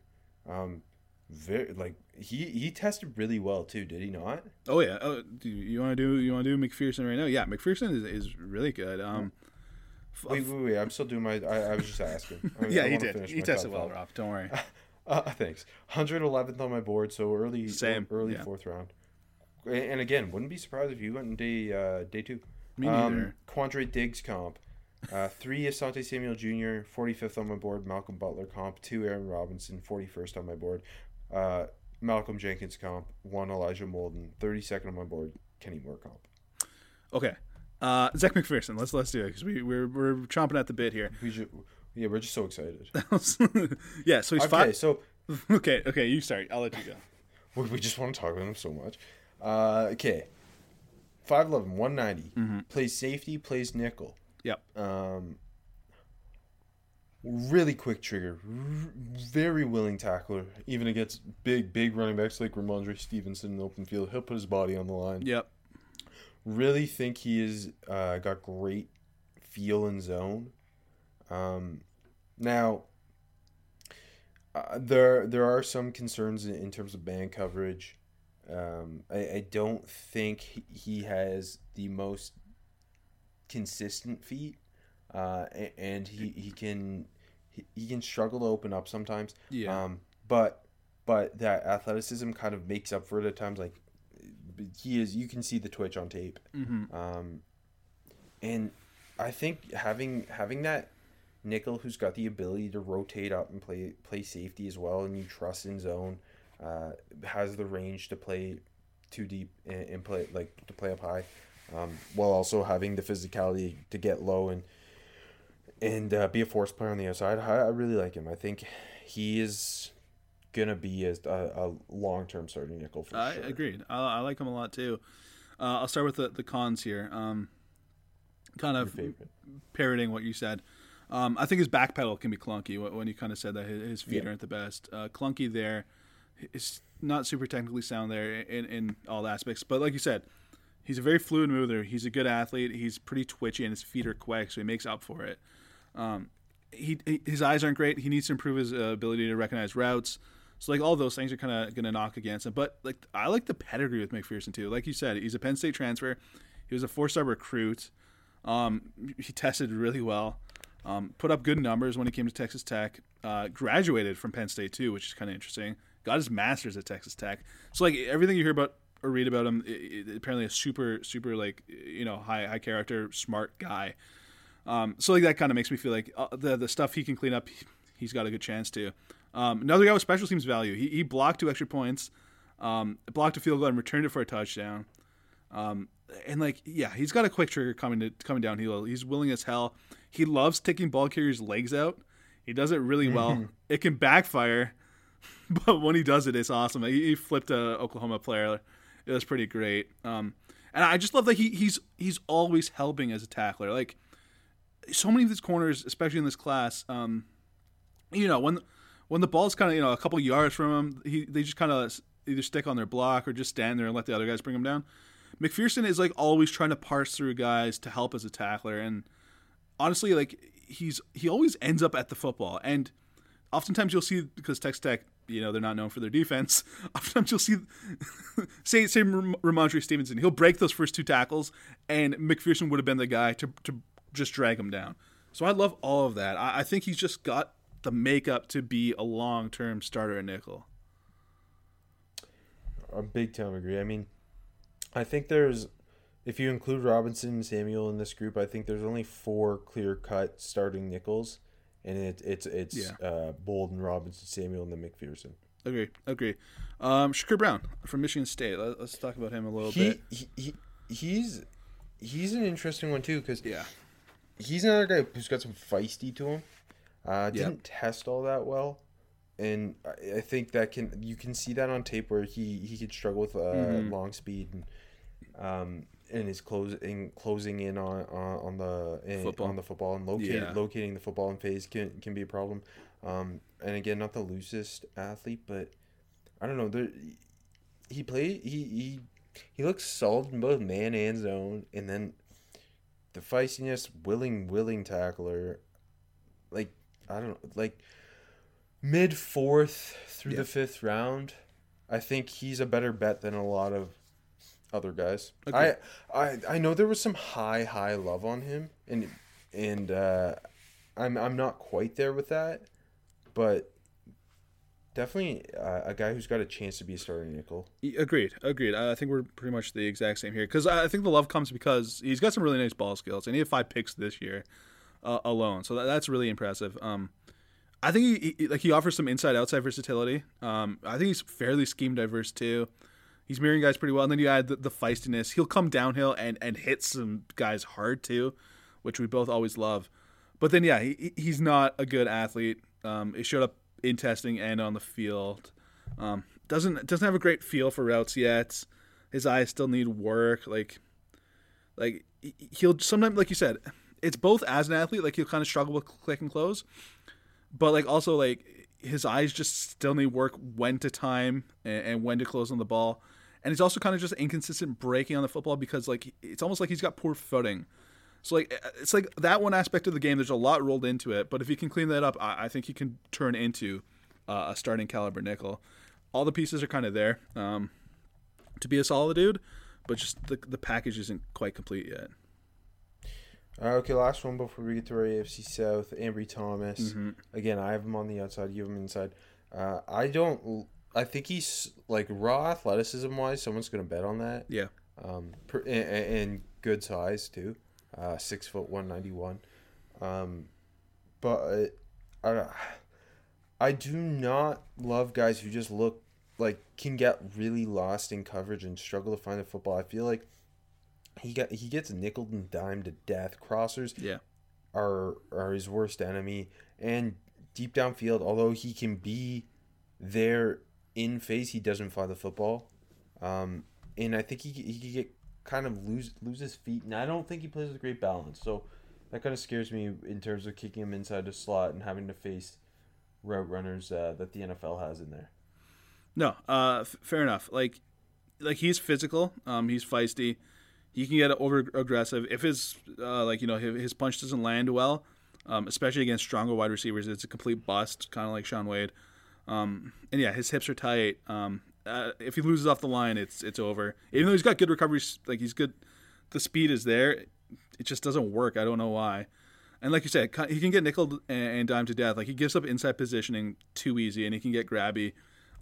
Um very like he he tested really well too, did he not? Oh yeah. Oh, do you, want to do you want to do McPhearson right now? Yeah, McPhearson is, is really good. Um, Wait, wait, wait. I'm still doing my. I, I was just asking. I, yeah, I he did. He tested well. Rob. Don't worry. Uh, thanks. 111th on my board, so early, Same, early yeah. fourth round. And again, wouldn't be surprised if you went in day uh, day two. Me um, neither. Quandre Diggs comp. Uh, three Asante Samuel Jr., 45th on my board. Malcolm Butler comp. Two Aaron Robinson, 41st on my board. Uh, Malcolm Jenkins comp. One Elijah Molden, 32nd on my board. Kenny Moore comp. Okay. Uh, Zach McPhearson. Let's let's do it because we we're we're chomping at the bit here. We ju- yeah, we're just so excited. yeah. So he's okay, five. so Okay. Okay. You start. I'll let you go. we, we just want to talk about him so much. Uh, okay. 5'11", 190. Mm-hmm. Plays safety, plays nickel. Yep. Um, really quick trigger, r- very willing tackler, even against big, big running backs like Rhamondre Stevenson in the open field. He'll put his body on the line. Yep. Really think he is uh, got great feel and zone. Um, now, Uh, there there are some concerns in, in terms of man coverage. Um, I, I don't think he- he has the most consistent feet, uh, and he, he can he, he can struggle to open up sometimes. Yeah. Um, but but that athleticism kind of makes up for it at times. Like he is, you can see the twitch on tape. Mm-hmm. Um, and I think having having that nickel who's got the ability to rotate up and play play safety as well, and you trust in zone, uh, has the range to play too deep and, and play like to play up high, um, while also having the physicality to get low and and uh, be a force player on the outside. I, I really like him. I think he is gonna be a, a, long term starting nickel for I sure. agreed. I, I like him a lot too. Uh, I'll start with the, the cons here. Um, kind of parroting what you said. Um, I think his back pedal can be clunky when you kind of said that his, his feet Yeah. aren't the best. Uh, clunky there. It's not super technically sound there in, in all aspects. But like you said, he's a very fluid mover. He's a good athlete. He's pretty twitchy and his feet are quick, so he makes up for it. Um, he, his eyes aren't great. He needs to improve his uh, ability to recognize routes. So like all those things are kind of going to knock against him. But like I like the pedigree with McPhearson too. Like you said, he's a Penn State transfer. He was a four-star recruit. Um, he tested really well. Um, put up good numbers when he came to Texas Tech. Uh, graduated from Penn State too, which is kind of interesting. Got his master's at Texas Tech. So like everything you hear about or read about him, i i apparently a super super like you know high high character, smart guy. Um, so like that kind of makes me feel like uh, the the stuff he can clean up, he's got a good chance to. Um, another guy with special teams value. He, he blocked two extra points, um, blocked a field goal and returned it for a touchdown. Um, and like yeah, he's got a quick trigger coming to coming downhill. He's willing as hell. He loves taking ball carriers' legs out. He does it really well. It can backfire, but when he does it, it's awesome. He, he flipped a Oklahoma player. It was pretty great. Um, and I just love that he he's he's always helping as a tackler. Like so many of these corners, especially in this class, um, you know, when when the ball's kind of you know a couple yards from him, he they just kind of either stick on their block or just stand there and let the other guys bring them down. McPhearson is like always trying to parse through guys to help as a tackler, and honestly, like he's he always ends up at the football, and oftentimes you'll see because Texas Tech, you know, they're not known for their defense. Oftentimes you'll see, say, say Ram- Rhamondre Stevenson, he'll break those first two tackles, and McPhearson would have been the guy to to just drag him down. So I love all of that. I, I think he's just got the makeup to be a long term starter at nickel. I big time agree. I mean, I think there's, if you include Robinson and Samuel in this group, I think there's only four clear cut starting nickels, and it, it's it's Yeah. uh, Molden, Robinson, Samuel, and then McPhearson. Agree, agree. Um, Shakur Brown from Michigan State. Let, us talk about him a little He, bit. he, he he's he's an interesting one too because Yeah, he's another guy who's got some feisty to him. Uh, didn't test all that well, and I, I think that can you can see that on tape where he he could struggle with uh, Mhm. long speed and um and his closing closing in on on, on the in, on the football and locating Yeah. locating the football in phase can can be a problem. Um, and again, not the loosest athlete, but I don't know. There, he played he he he looks solid in both man and zone, and then the feistiness, willing, willing tackler, like I don't know, like mid fourth through Yeah. the fifth round. I think he's a better bet than a lot of other guys. Agreed. I, I I know there was some high high love on him, and and uh, I'm I'm not quite there with that, but definitely uh, a guy who's got a chance to be a starting nickel. Agreed, agreed. I think we're pretty much the exact same here because I I think the love comes because he's got some really nice ball skills and he had five picks this year uh, alone, so that, that's really impressive. Um, I think he, he like he offers some inside outside versatility. Um, I think he's fairly scheme diverse too. He's mirroring guys pretty well, and then you add the, the feistiness. He'll come downhill and and hit some guys hard too, which we both always love. But then yeah, he, he's not a good athlete. Um, it showed up in testing and on the field. Um, doesn't doesn't have a great feel for routes yet. His eyes still need work. Like, like he- he'll sometimes, like you said, it's both as an athlete, like he'll kind of struggle with click and close, but like also like his eyes just still need work when to time and, and when to close on the ball. And he's also kind of just inconsistent breaking on the football because like it's almost like he's got poor footing. So like it's like that one aspect of the game. There's a lot rolled into it, but if he can clean that up, I, I think he can turn into uh, a starting caliber nickel. All the pieces are kind of there um, to be a solid dude, but just the the package isn't quite complete yet. Uh, okay, last one before we get to our AFC South. Ambry Thomas. Mm-hmm. Again, I have him on the outside. You have him inside. Uh, I don't. I think he's like raw athleticism wise. Someone's gonna bet on that. Yeah. Um, per, and, and good size too. Uh, six foot one ninety one. Um, but I, I do not love guys who just look like can get really lost in coverage and struggle to find the football. I feel like he got he gets nickled and dime to death. Crossers Yeah. are are his worst enemy. And deep downfield, although he can be there in phase, he doesn't find the football. Um, and I think he he could get kind of lose lose his feet, and I don't think he plays with great balance. So that kind of scares me in terms of kicking him inside the slot and having to face route runners uh, that the NFL has in there. No, uh, f- fair enough. Like, like he's physical. Um, he's feisty. He can get over aggressive if his uh, like you know his, his punch doesn't land well, um, especially against stronger wide receivers. It's a complete bust, kind of like Shaun Wade. Um, and yeah, his hips are tight. Um, uh, if he loses off the line, it's it's over. Even though he's got good recoveries, like he's good, the speed is there. It just doesn't work. I don't know why. And like you said, he can get nickel and dime to death. Like he gives up inside positioning too easy, and he can get grabby,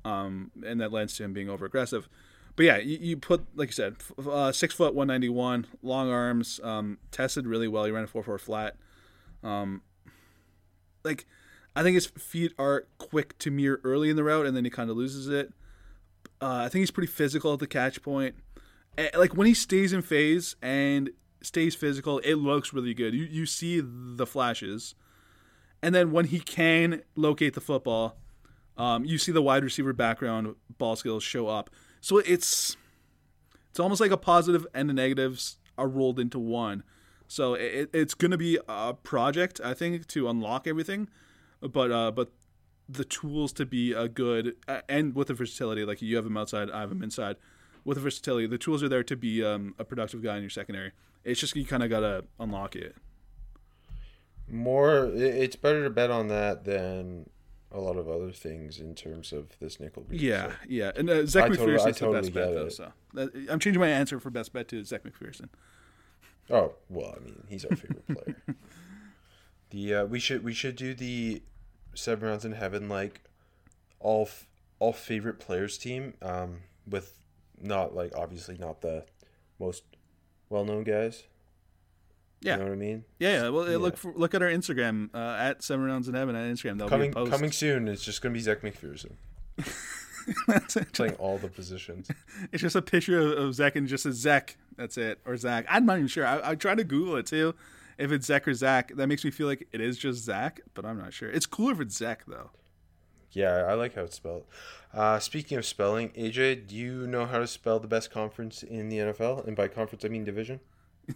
um, and that lends to him being over aggressive. But yeah, you, you put like you said, uh, six foot one ninety one, long arms, um, tested really well. He ran a four four flat. Um, like I think his feet are quick to mirror early in the route, and then he kind of loses it. Uh, I think he's pretty physical at the catch point. Eh, Like when he stays in phase and stays physical, it looks really good. You you see the flashes, and then when he can locate the football, um, you see the wide receiver background ball skills show up. So it's it's almost like a positive and the negatives are rolled into one. So it, it's going to be a project, I think, to unlock everything, but uh, but the tools to be a good uh, and with the versatility, like you have him outside, I have him inside. With the versatility, the tools are there to be um, a productive guy in your secondary. It's just you kind of gotta unlock it. More, it's better to bet on that than a lot of other things in terms of this nickel. Yeah, so. yeah. And uh, Zach I totally- McPhearson's I the totally best bet get though. it. So that, I'm changing my answer for best bet to Zech McPhearson. Oh well, I mean, he's our favorite player. The uh, we should we should do the seven rounds in heaven like all f- all favorite players team um with not like obviously not the most well known guys. Yeah. you know what I mean. Yeah, yeah. Well, Yeah. look for, look at our Instagram uh, at Seven Rounds in Heaven on Instagram. That'll Coming be a post. coming soon. It's just gonna be Zech McPhearson That's it. playing all the positions. It's just a picture of, of Zach and just a Zach. That's it, or Zach. I'm not even sure. I, I tried to Google it too. If it's Zach or Zach, that makes me feel like it is just Zach, but I'm not sure. It's cooler if it's Zach though. Yeah, I like how it's spelled. Uh, speaking of spelling, AJ, do you know how to spell the best conference in the NFL? And by conference, I mean division.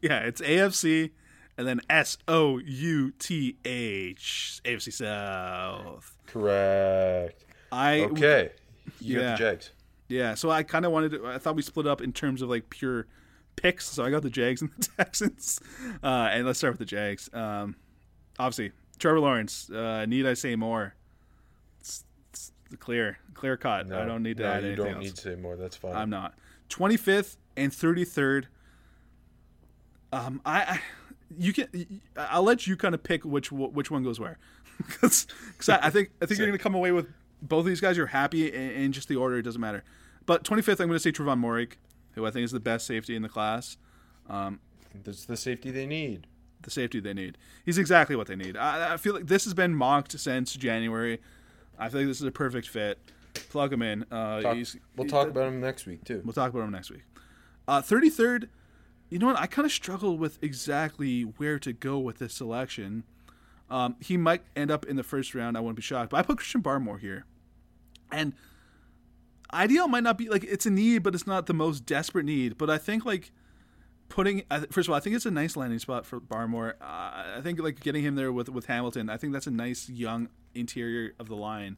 Yeah, it's AFC and then S O U T H AFC South. Correct. I Okay. You got the Jags. Yeah, so I kind of wanted to. I thought we split up in terms of like pure picks. So I got the Jags and the Texans. Uh, and let's start with the Jags. Um, obviously, Trevor Lawrence. Uh, need I say more? It's, it's clear, clear cut. I don't need to no, add you don't else. need to say more. That's fine. I'm not. 25th and 33rd. Um, I, I you can. I'll let you kind of pick which which one goes where, because I, I think I think you're going to come away with both of these guys. You're happy in, in just the order. It doesn't matter. But 25th, I'm going to say Trevon Moehrig, who I think is the best safety in the class. That's the safety they need. The safety they need. He's exactly what they need. I, I feel like this has been mocked since January. I feel like this is a perfect fit. Plug him in. Uh, Talk- he's, we'll talk about him next week too. We'll talk about him next week. Uh, 33rd, you know what? I kind of struggled with exactly where to go with this selection. Um, he might end up in the first round. I wouldn't be shocked. But I put Christian Barmore here. And ideal might not be like it's a need, but it's not the most desperate need. But I think like putting first of all, I think it's a nice landing spot for Barmore. Uh, I think like getting him there with with Hamilton. I think that's a nice young interior of the line.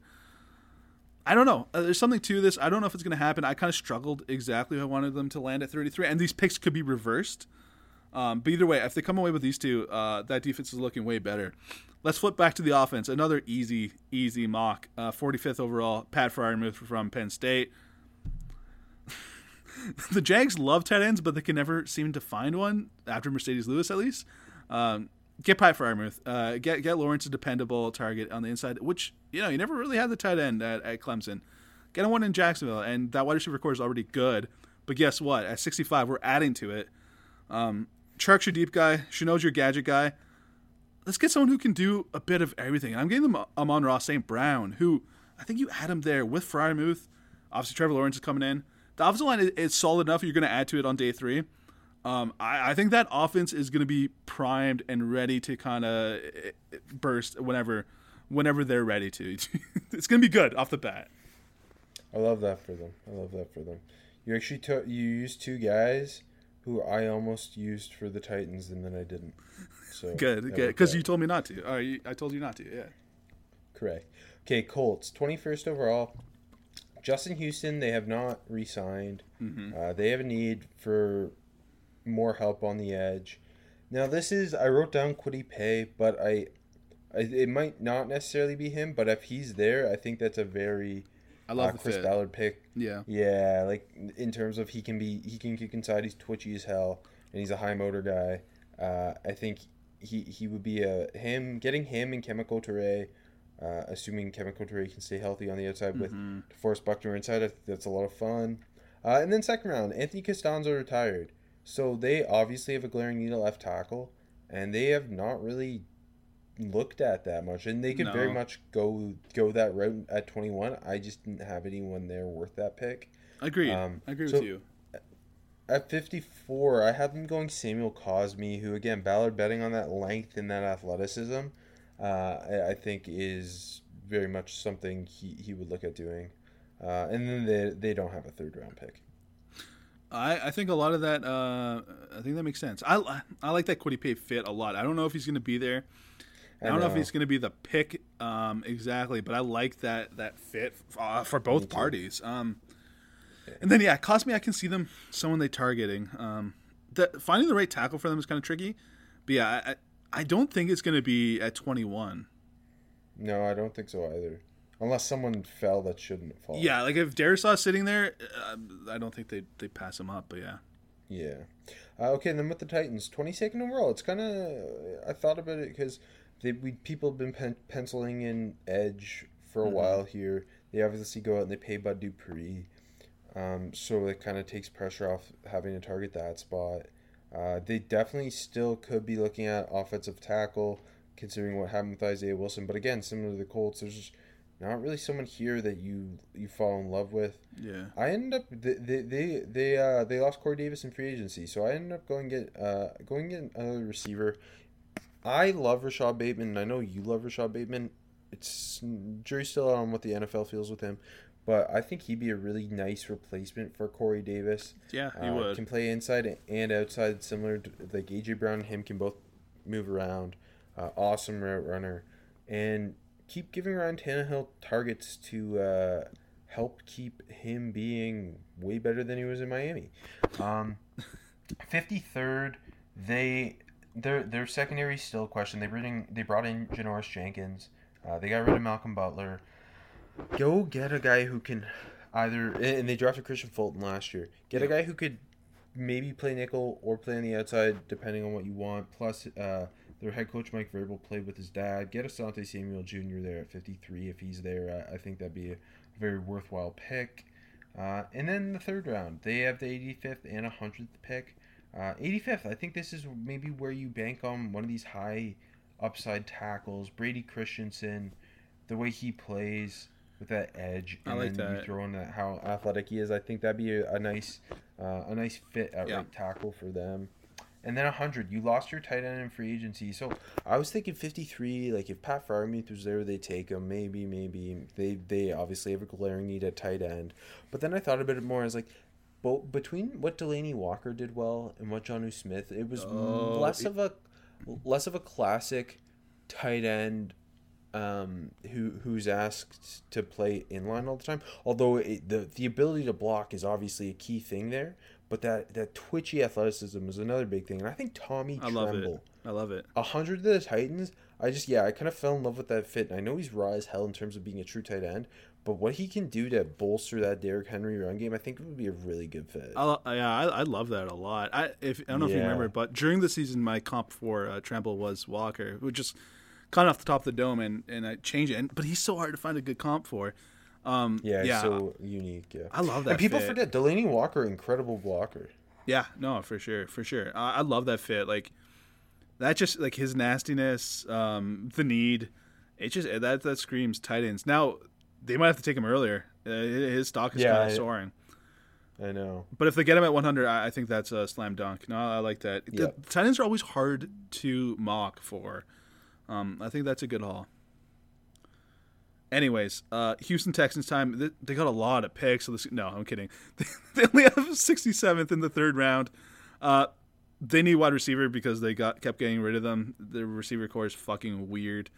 I don't know. Uh, there's something to this. I don't know if it's going to happen. I kind of struggled exactly. I wanted them to land at 33, and these picks could be reversed. Um, but either way, if they come away with these two, uh, that defense is looking way better. Let's flip back to the offense. Another easy, easy mock. Uh, 45th overall, Pat Freiermuth from Penn State. the Jags love tight ends, but they can never seem to find one after Marcedes Lewis, at least. Um, get Pat Freiermuth. Uh, get get Lawrence a dependable target on the inside, which you know you never really had the tight end at, at Clemson. Get one in Jacksonville, and that wide receiver corps is already good. But guess what? At 65, we're adding to it. Um, Chark's your deep guy. Shenault's your gadget guy. Let's get someone who can do a bit of everything. I'm getting them Amon-Ra St. Brown, who I think you had him there with Freiermuth. Obviously, Trevor Lawrence is coming in. The offensive line is, is solid enough. You're going to add to it on day three. Um, I, I, think that offense is going to be primed and ready to kind of eh, eh, burst whenever, whenever they're ready to. it's going to be good off the bat. I love that for them. I love that for them. You actually took you used two guys who I almost used for the Titans and then I didn't. So good, good, because you told me not to. Uh, I told you not to. Yeah. Correct. Okay, Colts, twenty first overall. Justin Houston, they have not re-signed. Mm-hmm. Uh, they have a need for more help on the edge. Now this is I wrote down Kwity Paye, but I, I, it might not necessarily be him, but if he's there, I think that's a very I love uh, Chris fit. Ballard pick. Yeah, yeah, like in terms of he can be he can kick inside. He's twitchy as hell, and he's a high motor guy. Uh, I think he he would be a him getting him and Kemoko Turay uh, assuming Kemoko Turay can stay healthy on the outside with mm-hmm. DeForest Buckner inside. I think that's a lot of fun. Uh, and then second round, Anthony Castonzo retired. So they obviously have a glaring need at left tackle, and they have not really looked at that much. And they could no. very much go go that route at 21. I just didn't have anyone there worth that pick. Agreed. Um, I agree so with you. At 54, I have them going Samuel Cosmi, who again Ballard betting on that length and that athleticism uh, I think is very much something he, he would look at doing. Uh, and then they, they don't have a third round pick. I, I think a lot of that uh, I think that makes sense. I, I like that Paye fit a lot. I don't know if he's going to be there. I don't know. know if he's going to be the pick um, exactly, but I like that that fit uh, for both parties. Um, and then yeah, Cosmi, I can see them someone they targeting. Um, the, finding the right tackle for them is kind of tricky. But yeah, I, I don't think it's going to be at 21. No, I don't think so either. Unless someone fell that shouldn't fall. Yeah, like if Darrisaw sitting there, uh, I don't think they they pass him up. But yeah. Yeah. Uh, okay, and then with the Titans, 22nd overall. It's kind of I thought about it because they we people have been pen, penciling in edge for a mm-hmm. while here. They obviously go out and they pay Bud Dupree, um, so it kind of takes pressure off having to target that spot. Uh, they definitely still could be looking at offensive tackle, considering what happened with Isaiah Wilson. But again, similar to the Colts, there's not really someone here that you you fall in love with. Yeah. I ended up they they they uh, they lost Corey Davis in free agency, so I ended up going get uh going get another receiver. I love Rashod Bateman, and I know you love Rashod Bateman. It's jury's still out on what the NFL feels with him, but I think he'd be a really nice replacement for Corey Davis. Yeah, he uh, would. Can play inside and outside, similar to like AJ Brown and him can both move around. Uh, awesome route runner, and keep giving Ryan Tannehill targets to uh, help keep him being way better than he was in Miami. Um, 53rd, they their their secondary still question. They bring they brought in Janoris Jenkins. Uh, they got rid of Malcolm Butler go get a guy who can either and they drafted Kristian Fulton last year. Get a guy who could maybe play nickel or play on the outside depending on what you want. Plus, uh, their head coach Mike Vrabel played with his dad. Get Asante Samuel Jr. there at 53 if he's there. I, I think that'd be a very worthwhile pick. Uh, and then the third round, they have the 85th and 100th pick. Uh, 85th, I think this is maybe where you bank on one of these high upside tackles. Brady Christensen, the way he plays with that edge, and I like then that. you throw in that how athletic he is. I think that'd be a, a nice, uh, a nice fit at yeah. right tackle for them. And then 100, you lost your tight end in free agency. So I was thinking 53, like if Pat Freiermuth was there, they take him. Maybe, maybe. They they obviously have a glaring need at tight end. But then I thought a bit more. I was like, but between what Delanie Walker did well and what Jonnu Smith, it was oh, less it, of a less of a classic tight end um, who who's asked to play inline all the time. Although it, the the ability to block is obviously a key thing there, but that that twitchy athleticism is another big thing. And I think Tommy I love it. I love it. a hundred of the Titans. I just yeah, I kind of fell in love with that fit. And I know he's raw as hell in terms of being a true tight end, but what he can do to bolster that Derrick Henry run game, I think it would be a really good fit. I, yeah, I, I love that a lot. I if I don't know if you remember, but during the season, my comp for uh, Tremble was Walker, which just kind of off the top of the dome, and and I change it. And, but he's so hard to find a good comp for. Um, yeah, yeah, so unique. Yeah, I love that. and people fit. forget Delanie Walker, incredible blocker. Yeah, no, for sure, for sure. I, I love that fit. Like that, just like his nastiness, um, the need. It just that that screams tight ends. Now they might have to take him earlier. Uh, his stock is Yeah, kind I- of soaring. I know. But if they get him at 100, I, I think that's a slam dunk. No, I like that. The Yep. tight ends are always hard to mock for. Um, I think that's a good haul. Anyways, uh, Houston Texans time. They, they got a lot of picks. So this, no, I'm kidding. They, only have 67th in the third round. Uh, they need wide receiver because they got kept getting rid of them. The receiver corps is fucking weird.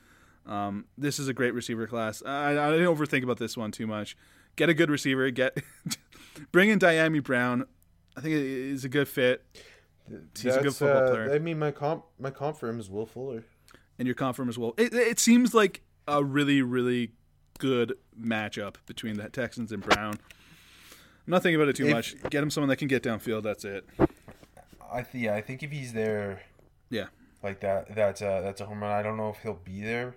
Um, this is a great receiver class. I, I didn't overthink about this one too much. Get a good receiver. Get bring in Dyami Brown. I think it is a good fit. He's a good That's, football uh, player. I mean, my comp, my comp for him is Will Fuller. And you're confirmed as well. It, it seems like a really, really good matchup between the Texans and Brown. I'm not thinking about it too If- much. Get him someone that can get downfield. That's it. I th- yeah, I think if he's there Yeah, like that, that's a that's a home run. I don't know if he'll be there,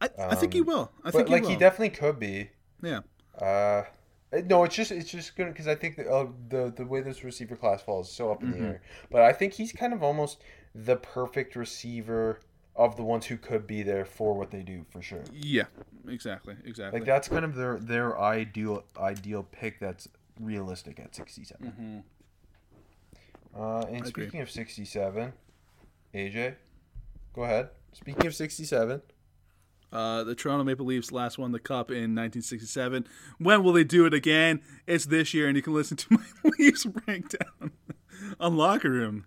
I, I think he Um, will. I but think like he he, definitely could be. yeah, Uh, no, it's just it's just good because I think the, uh, the the way this receiver class falls is so up in Mm-hmm. the air. But I think he's kind of almost the perfect receiver of the ones who could be there for what they do for sure. yeah, exactly, exactly. Like that's kind of their their ideal ideal pick. That's realistic at 67. Mm-hmm. Uh, and I agree. speaking of sixty seven, AJ, go ahead. Speaking of sixty seven, Uh, the Toronto Maple Leafs last won the cup in 1967. When will they do it again? It's this year, and you can listen to my Leafs breakdown on Locker Room.